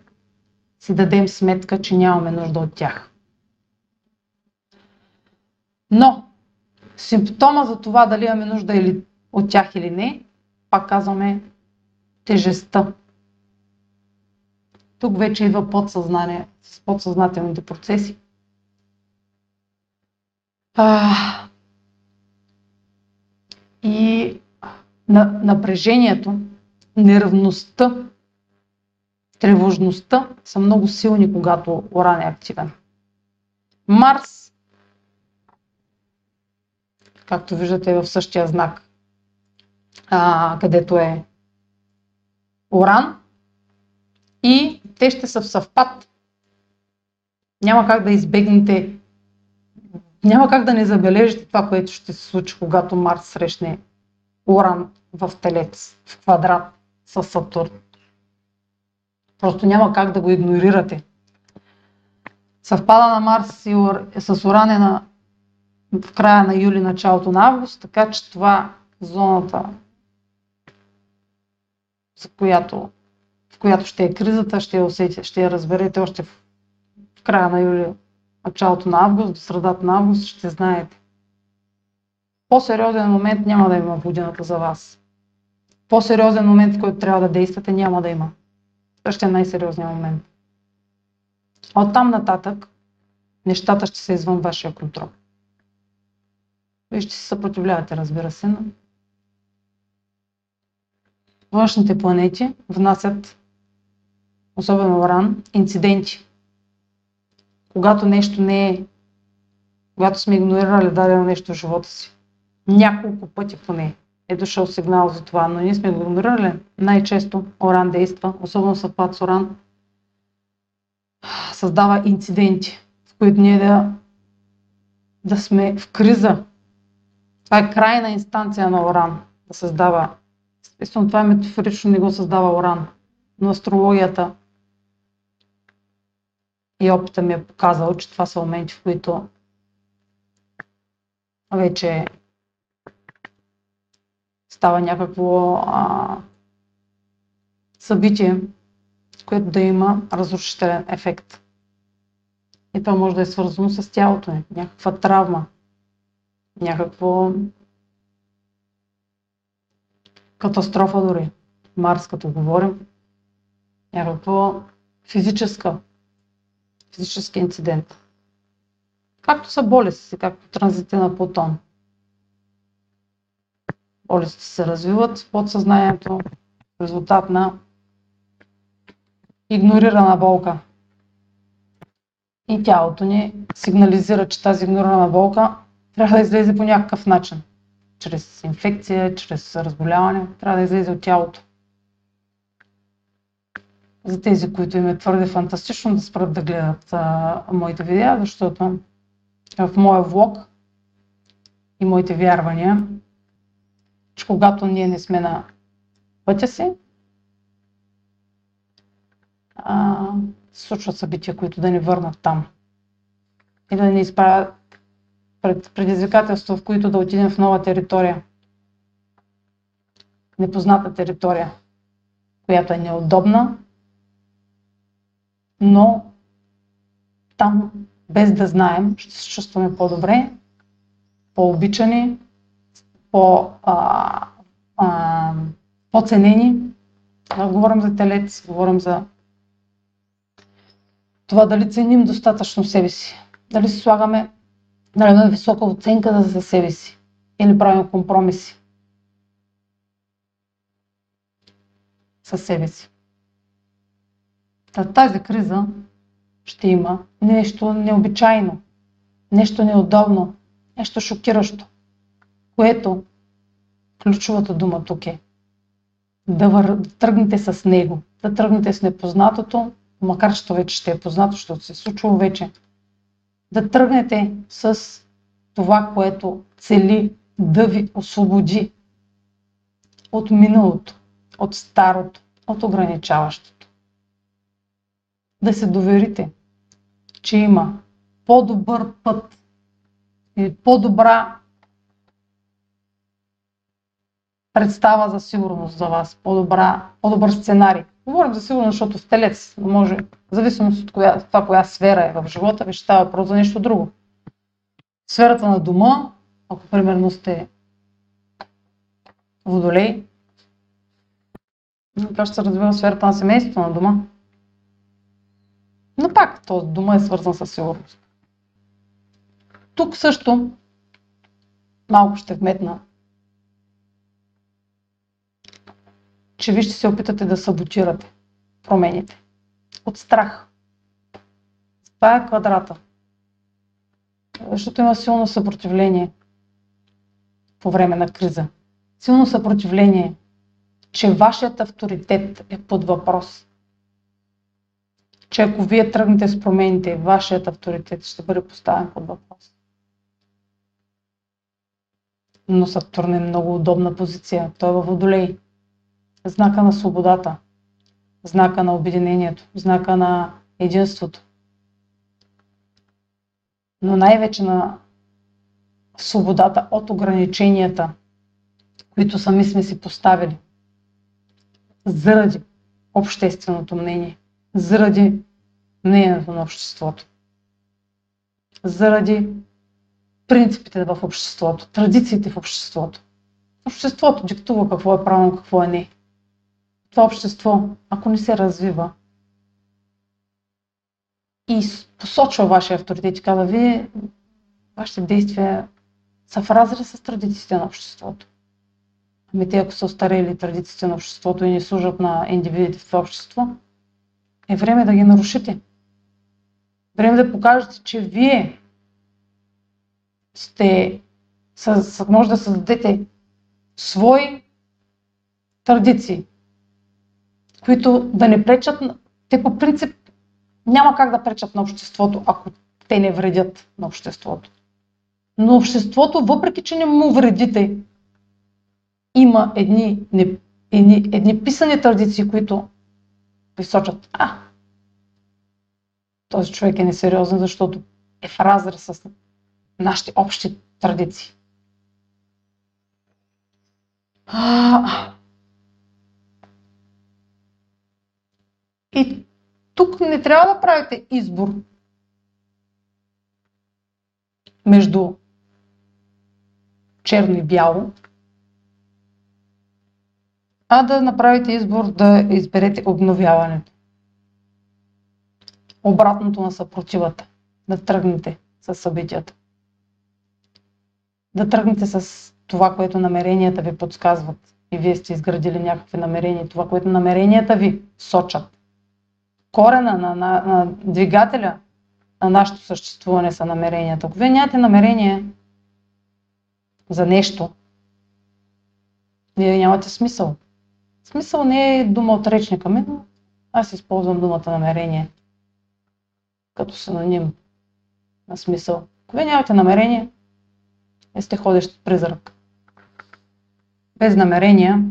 си дадем сметка, че нямаме нужда от тях. Но симптома за това дали имаме нужда или от тях или не, пак казваме тежестта. Тук вече идва подсъзнание, с подсъзнателните процеси. А, и на, напрежението, неравността, тревожността са много силни, когато Оран е активен. Марс, както виждате в същия знак, а, където е Оран, и те ще са в съвпад. Няма как да избегнете, няма как да не забележите това, което ще се случи, когато Марс срещне Уран в Телец, в квадрат с Сатурн. Просто няма как да го игнорирате. Съвпада на Марс с Уран е на, в края на юли, началото на август, така че това зоната, за която, в която ще е кризата, ще я усетите, ще я разберете още в, в края на юли, началото на август, до средата на август, ще знаете. По-сериозен момент няма да има в годината за вас. По-сериозен момент, в който трябва да действате, няма да има. Това ще е най-сериозният момент. От там нататък нещата ще са извън вашия контрол. Вие ще се съпротивлявате, разбира се, но външните планети внасят, особено Оран, инциденти. Когато нещо не е, когато сме игнорирали дадено нещо в живота си. Няколко пъти поне е дошъл сигнал за това, но ние сме го игнорирали. Най-често Оран действа, особено съвпад с Оран, създава инциденти, в които ние да, да сме в криза. Това е крайна инстанция на Оран, да създава Естествено, това е метафорично, не го създава Оран. Но астрологията и опита ми е показал, че това са моменти, в които вече става някакво а, събитие, което да има разрушителен ефект. И това може да е свързано с тялото ни, някаква травма, някакво катастрофа дори. Марс, като говорим, някаква физическа, физически инцидент. Както са болести, както транзите на Плутон. Болести се развиват в подсъзнанието в резултат на игнорирана болка. И тялото ни сигнализира, че тази игнорирана болка трябва да излезе по някакъв начин чрез инфекция, чрез разболяване, трябва да излезе от тялото. За тези, които им е твърде фантастично да спрат да гледат а, моите видеа, защото в моя влог и моите вярвания, че когато ние не сме на пътя си, а, случват събития, които да ни върнат там и да ни изправят пред предизвикателства, в които да отидем в нова територия. Непозната територия, която е неудобна, но там, без да знаем, ще се чувстваме по-добре, по-обичани, по, а, а, по-ценени. Говорим за телец, говорим за това дали ценим достатъчно себе си, дали си слагаме имаме висока оценка за себе си. Или правим компромиси. Със себе си. Тази криза ще има нещо необичайно, нещо неудобно, нещо шокиращо, което ключовата дума тук е. Да, вър... да тръгнете с него, да тръгнете с непознатото, макар че вече ще е познато, защото се е случило вече, да тръгнете с това, което цели да ви освободи от миналото, от старото, от ограничаващото. Да се доверите, че има по-добър път и по-добра представа за сигурност за вас, по-добра, по-добър сценарий. Говорим за сигурност, защото в телец може, в зависимост от коя, това, коя сфера е в живота ви, ще става въпрос за нещо друго. Сферата на дома, ако примерно сте водолей, това ще се развива сферата на семейството на дома. Но пак, този дома е свързан с сигурност. Тук също малко ще вметна че ви ще се опитате да саботирате промените. От страх. Това е квадрата. Защото има силно съпротивление по време на криза. Силно съпротивление, че вашият авторитет е под въпрос. Че ако вие тръгнете с промените, вашият авторитет ще бъде поставен под въпрос. Но Сатурн е много удобна позиция. Той е във Водолей знака на свободата, знака на обединението, знака на единството. Но най-вече на свободата от ограниченията, които сами сме си поставили. Заради общественото мнение, заради мнението на обществото, заради принципите в обществото, традициите в обществото. Обществото диктува какво е правилно, какво е не това общество, ако не се развива и посочва вашия авторитет и казва, вие, вашите действия са в разрез с традициите на обществото. Ами те, ако са остарели традициите на обществото и не служат на индивидите в това общество, е време да ги нарушите. Време да покажете, че вие сте, може да създадете свои традиции, които да не пречат, те по принцип няма как да пречат на обществото, ако те не вредят на обществото. Но обществото, въпреки че не му вредите, има едни, не, едни, едни писани традиции, които посочат, а, този човек е несериозен, защото е в разрез с нашите общи традиции. А, И тук не трябва да правите избор между черно и бяло, а да направите избор да изберете обновяването. Обратното на съпротивата. Да тръгнете с събитията. Да тръгнете с това, което намеренията ви подсказват. И вие сте изградили някакви намерения. Това, което намеренията ви сочат корена на, на, на двигателя на нашето съществуване са намеренията. Ако вие нямате намерение за нещо, вие нямате смисъл. Смисъл не е дума от речника ми, но аз използвам думата намерение като синоним на смисъл. Ако вие нямате намерение, вие сте ходещ призрак. Без намерения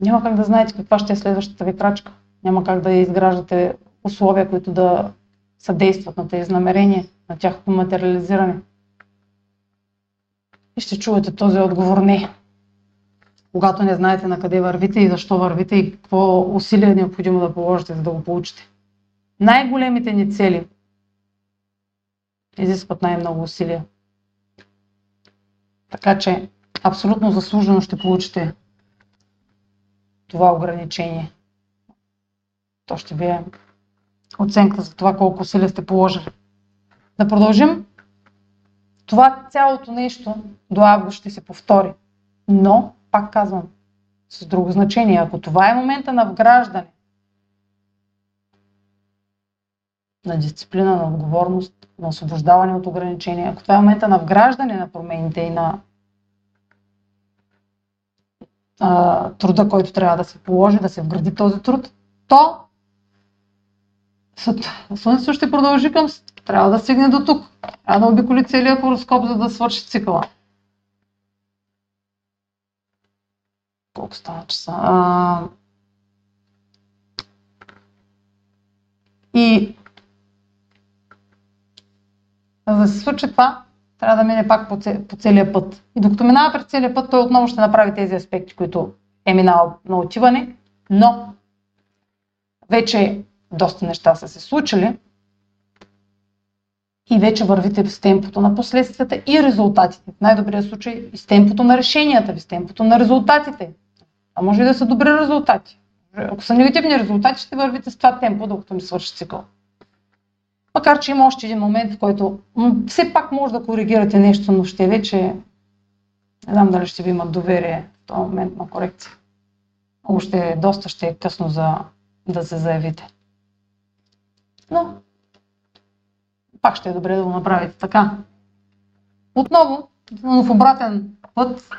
няма как да знаете каква ще е следващата ви крачка. Няма как да изграждате условия, които да съдействат на тези намерения, на тяхното материализиране. И ще чуете този отговор не. Когато не знаете на къде вървите и защо вървите и какво усилие е необходимо да положите, за да го получите. Най-големите ни цели изискват най-много усилия. Така че абсолютно заслужено ще получите това ограничение. То ще ви е оценка за това колко усилия сте положили. Да продължим. Това цялото нещо до август ще се повтори. Но, пак казвам, с друго значение. Ако това е момента на вграждане, на дисциплина, на отговорност, на освобождаване от ограничения, ако това е момента на вграждане на промените и на а, труда, който трябва да се положи, да се вгради този труд, то Слънцето ще продължи към... Трябва да стигне до тук. Трябва да обиколи целият хороскоп, за да свърши цикъла. Колко стана часа? А... И за да се случи това, трябва да мине пак по, по целия път. И докато минава през целия път, той отново ще направи тези аспекти, които е минал на отиване, но вече доста неща са се случили и вече вървите с темпото на последствията и резултатите. В най-добрия случай и с темпото на решенията ви, с темпото на резултатите. А може и да са добри резултати. Ако са негативни резултати, ще вървите с това темпо, докато ми свърши цикъл. Макар, че има още един момент, в който все пак може да коригирате нещо, но ще вече не знам дали ще ви имат доверие в този момент на корекция. Още доста ще е късно за да се заявите. Но пак ще е добре да го направите така. Отново, в обратен път,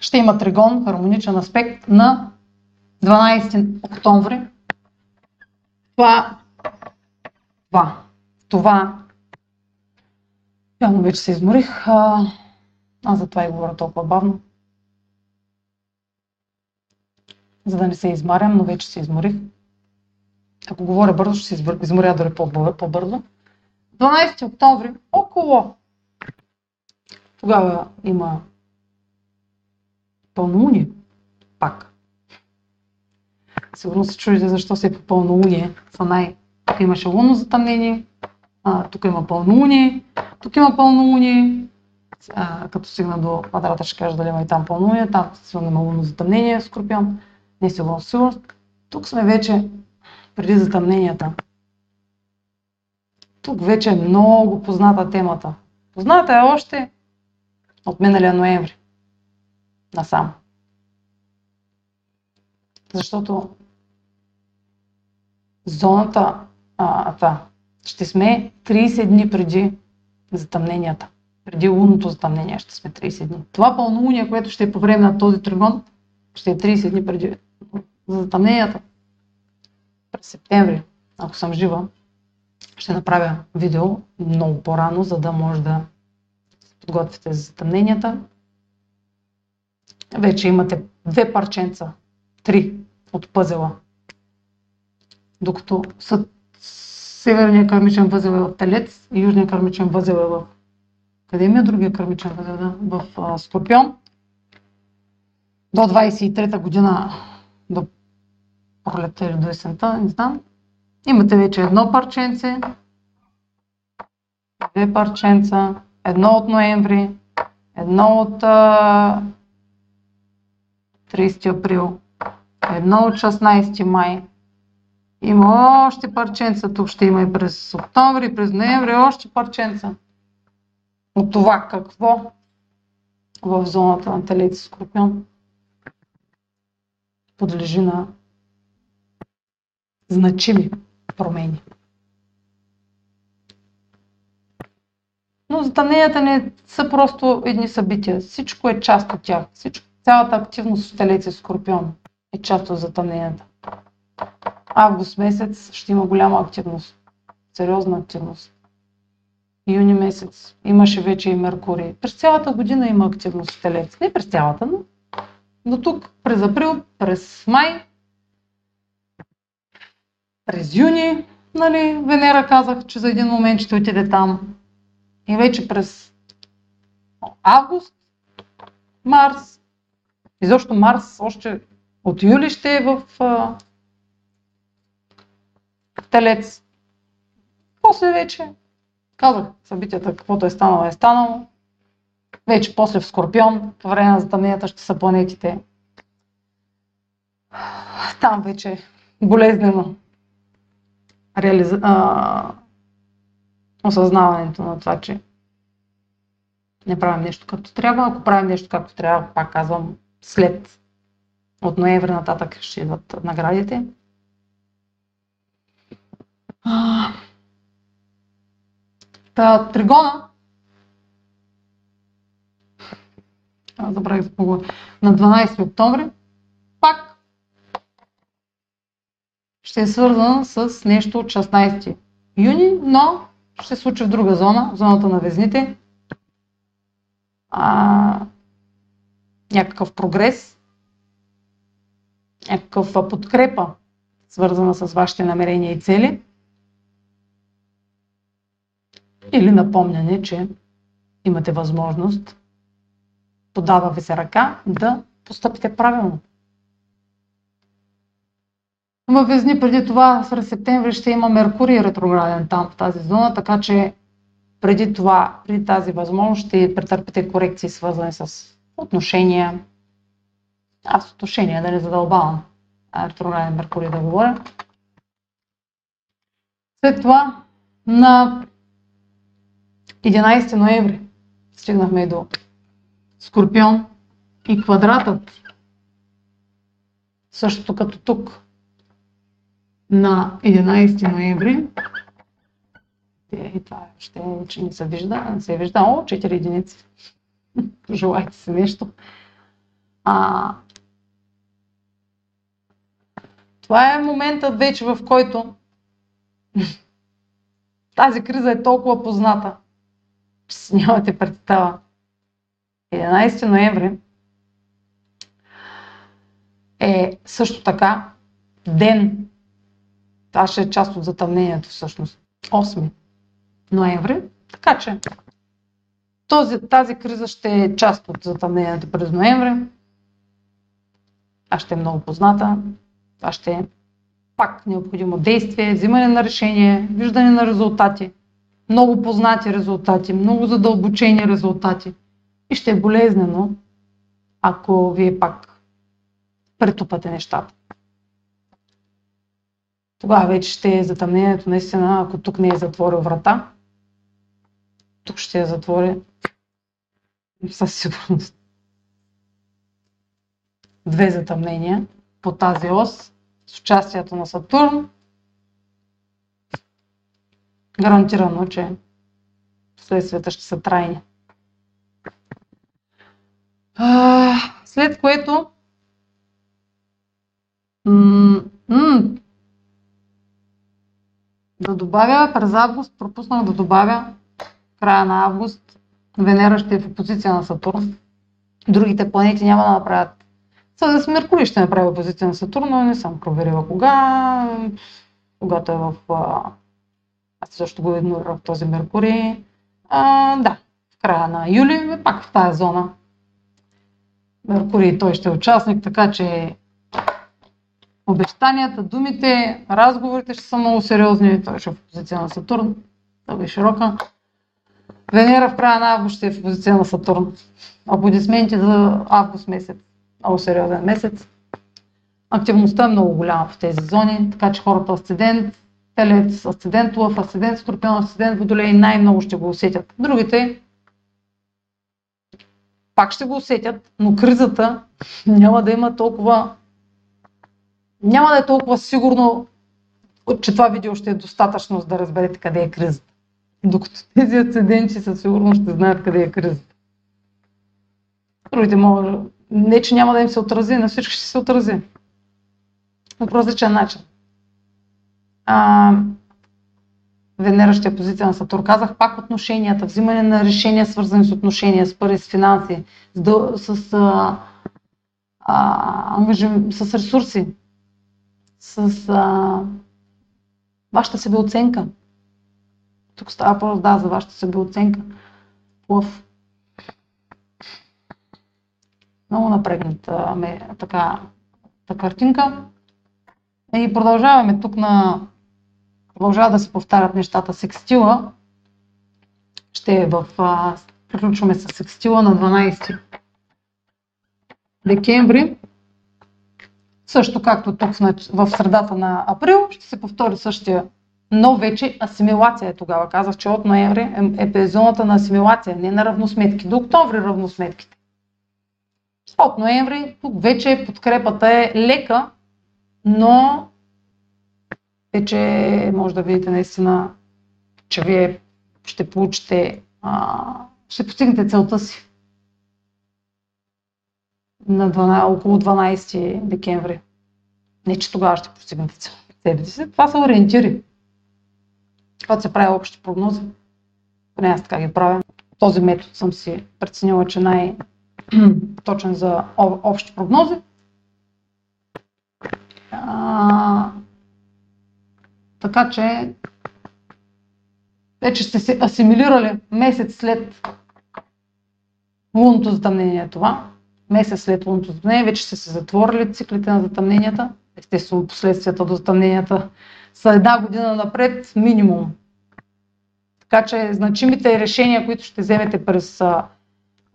ще има тригон, хармоничен аспект на 12 октомври. Това, това, това, явно вече се изморих, аз затова и говоря толкова бавно. За да не се измарям, но вече се изморих. Ако говоря бързо, ще се изморя дори по-бързо. 12 октомври, около тогава има пълнолуние. Пак. Сигурно се чудите защо се е по пълнолуние. Са най... Тук имаше лунно затъмнение, а, тук има пълнолуние, тук има пълнолуние. А, като стигна до квадрата ще кажа дали има и там пълнолуние, там сигурно има лунно затъмнение, скорпион. Не сигурно, сигурно. Тук сме вече преди затъмненията. Тук вече е много позната темата. Позната е още от миналия ноември насам. Защото зоната а, та, ще сме 30 дни преди затъмненията. Преди лунното затъмнение ще сме 30 дни. Това пълнолуние, което ще е по време на този тригон, ще е 30 дни преди затъмненията през септември, ако съм жива, ще направя видео много по-рано, за да може да се подготвите за затъмненията. Вече имате две парченца, три от пъзела. Докато са северния кърмичен възел е в Телец и южния кърмичен възел е в... Къде ми е другия кърмичен възел? Да? В а, Скорпион. До 23-та година, до пролетта или до есента, не знам. Имате вече едно парченце, две парченца, едно от ноември, едно от а, 30 април, едно от 16 май. Има още парченца, тук ще има и през октомври, през ноември, още парченца. От това какво в зоната на Телец Скорпион подлежи на значими промени. Но затъмненията не са просто едни събития. Всичко е част от тях. Всичко, цялата активност в Телец Скорпион е част от затъмненията. Август месец ще има голяма активност. Сериозна активност. Юни месец имаше вече и Меркурий. През цялата година има активност в Телец. Не през цялата, но до тук, през април, през май през юни, нали, Венера казах, че за един момент ще отиде там. И вече през август, Марс. И защо Марс още от юли ще е в а, Телец. После вече, казах събитията, каквото е станало, е станало. Вече после в Скорпион, по време на затъмненията ще са планетите. Там вече болезнено реализа... а... осъзнаването на това, че не правим нещо както трябва. Ако правим нещо както трябва, пак казвам, след от ноември нататък ще идват наградите. Та, тригона забравих за кого, на 12 октомври, ще е свързан с нещо от 16 юни, но ще се случи в друга зона, зоната на везните. А, някакъв прогрес, някаква подкрепа, свързана с вашите намерения и цели. Или напомняне, че имате възможност, подава ви се ръка, да постъпите правилно. Във Везни преди това, през септември, ще има Меркурий ретрограден там в тази зона, така че преди това, преди тази възможност, ще претърпите корекции, свързани с отношения. Аз отношения да не задълбавам ретрограден Меркурий да говоря. След това на 11 ноември стигнахме до Скорпион и квадратът. Същото като тук на 11 ноември. И това ще че не се вижда. Не се вижда. О, 4 единици. Желайте се нещо. А, това е моментът вече, в който тази криза е толкова позната, че си нямате представа. 11 ноември е също така ден, това ще е част от затъмнението всъщност, 8 ноември, така че този, тази криза ще е част от затъмнението през ноември. А ще е много позната. Това ще е пак необходимо действие, взимане на решение, виждане на резултати. Много познати резултати, много задълбочени резултати. И ще е болезнено, ако вие пак претупате нещата. Тогава вече ще е затъмнението наистина, ако тук не е затворил врата, тук ще я затвори със сигурност. Две затъмнения по тази ос с участието на Сатурн. Гарантирано, че следствията ще са трайни. След което да добавя през август, пропуснах да добавя края на август, Венера ще е в опозиция на Сатурн. Другите планети няма да направят. С Меркурий ще направи опозиция на Сатурн, но не съм проверила кога. Когато е в... Аз също го игнорирах този Меркурий. А, да, в края на юли, пак в тази зона. Меркурий той ще е участник, така че обещанията, думите, разговорите ще са много сериозни. Той ще е в позиция на Сатурн. Това е широка. Венера в края на август ще е в позиция на Сатурн. Аплодисменти за август месец. Много сериозен месец. Активността е много голяма в тези зони, така че хората асцендент, телец, асцендент лъв, асцендент скорпион, асцендент водолей най-много ще го усетят. Другите пак ще го усетят, но кризата няма да има толкова няма да е толкова сигурно, че това видео ще е достатъчно, за да разберете къде е кризата. Докато тези асценденти със сигурност ще знаят къде е кризата. Другите може, не че няма да им се отрази, на всички ще се отрази. Но по различен начин. А, Венера ще е позиция на Сатур. Казах пак отношенията, взимане на решения, свързани с отношения, с пари, с финанси, с, с, а, а, с ресурси, с а, вашата себеоценка. Тук става въпрос, да, за вашата себеоценка. Лъв. Много напрегната ме така та картинка. И продължаваме тук на... Продължава да се повтарят нещата. Секстила ще е в... А, приключваме с секстила на 12 декември. Също както тук в средата на април ще се повтори същия, но вече асимилация е тогава. Казах, че от ноември е, е зоната на асимилация, не на равносметки. До октомври равносметките. От ноември тук вече подкрепата е лека, но вече може да видите наистина, че вие ще получите, а, ще постигнете целта си на 12, около 12 декември. Не, че тогава ще постигнете целите си. Това са ориентири. Когато се прави общи прогнози, поне аз така ги правя. Този метод съм си преценила, че най- точен за общи прогнози. А, така че вече сте се асимилирали месец след лунното затъмнение това. Месец след лунното затъмнение вече сте се затворили циклите на затъмненията. Естествено, последствията до затъмненията са една година напред минимум. Така че значимите решения, които ще вземете през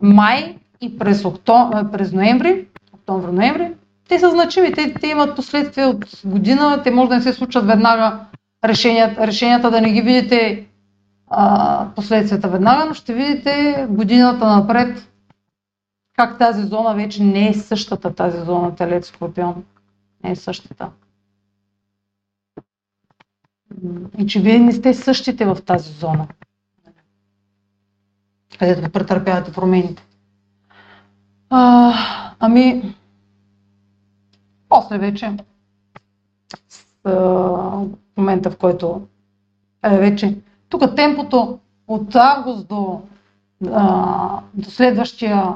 май, и през, октом... през ноември, октомври-ноември, те са значими. Те, те имат последствия от година, те може да не се случат веднага решенията, решенията да не ги видите а, последствията веднага, но ще видите годината напред как тази зона вече не е същата, тази зона Телец Скорпион. Не е същата. И че вие не сте същите в тази зона, където претърпявате промените. А, ами, после вече, с а, момента в който е вече, тук темпото от август до, а, до следващия,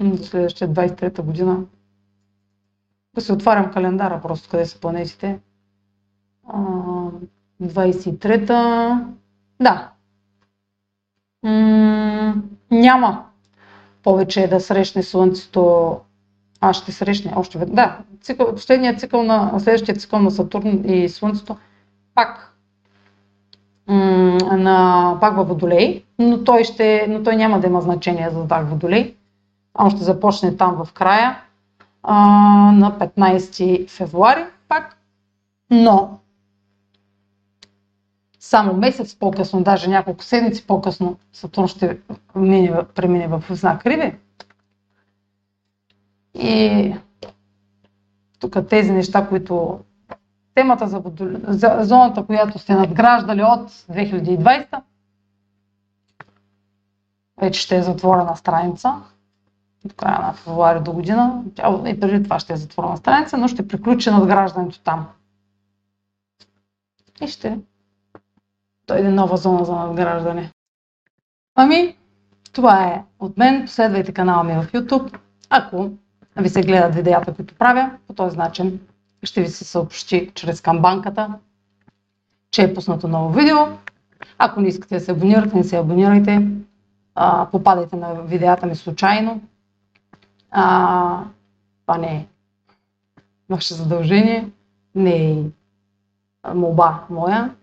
до следващия 23-та година, да се отварям календара просто къде са планетите. 23-та, да. М- няма повече да срещне Слънцето, а ще срещне още веднъж. Да, цикъл, последният цикъл на, следващия цикъл на Сатурн и Слънцето пак м- на, пак във Водолей, но той, ще, но той няма да има значение за знак Водолей. Он ще започне там в края а, на 15 февруари пак, но само месец по-късно, даже няколко седмици по-късно, Сатурн ще мине, премине в знак Риби. И тук тези неща, които темата за, за зоната, която сте надграждали от 2020, вече ще е затворена страница до края на февруари до година. И преди това ще е затворена страница, но ще приключи надграждането там. И ще дойде нова зона за надграждане. Ами, това е от мен. Последвайте канала ми в YouTube. Ако ви се гледат видеята, които правя, по този начин ще ви се съобщи чрез камбанката, че е пуснато ново видео. Ако не искате да се абонирате, не се абонирайте. А, попадайте на видеята ми случайно. А, това не е. Ваше задължение, не е молба моя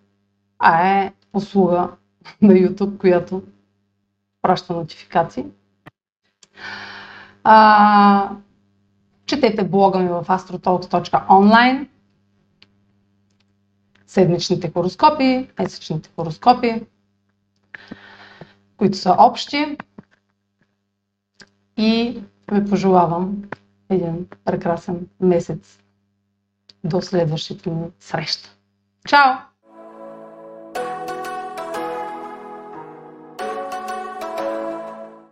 а е услуга на YouTube, която праща нотификации. А, четете блога ми в astrotalks.online седмичните хороскопи, месечните хороскопи, които са общи. И ви пожелавам един прекрасен месец до следващите ни среща. Чао!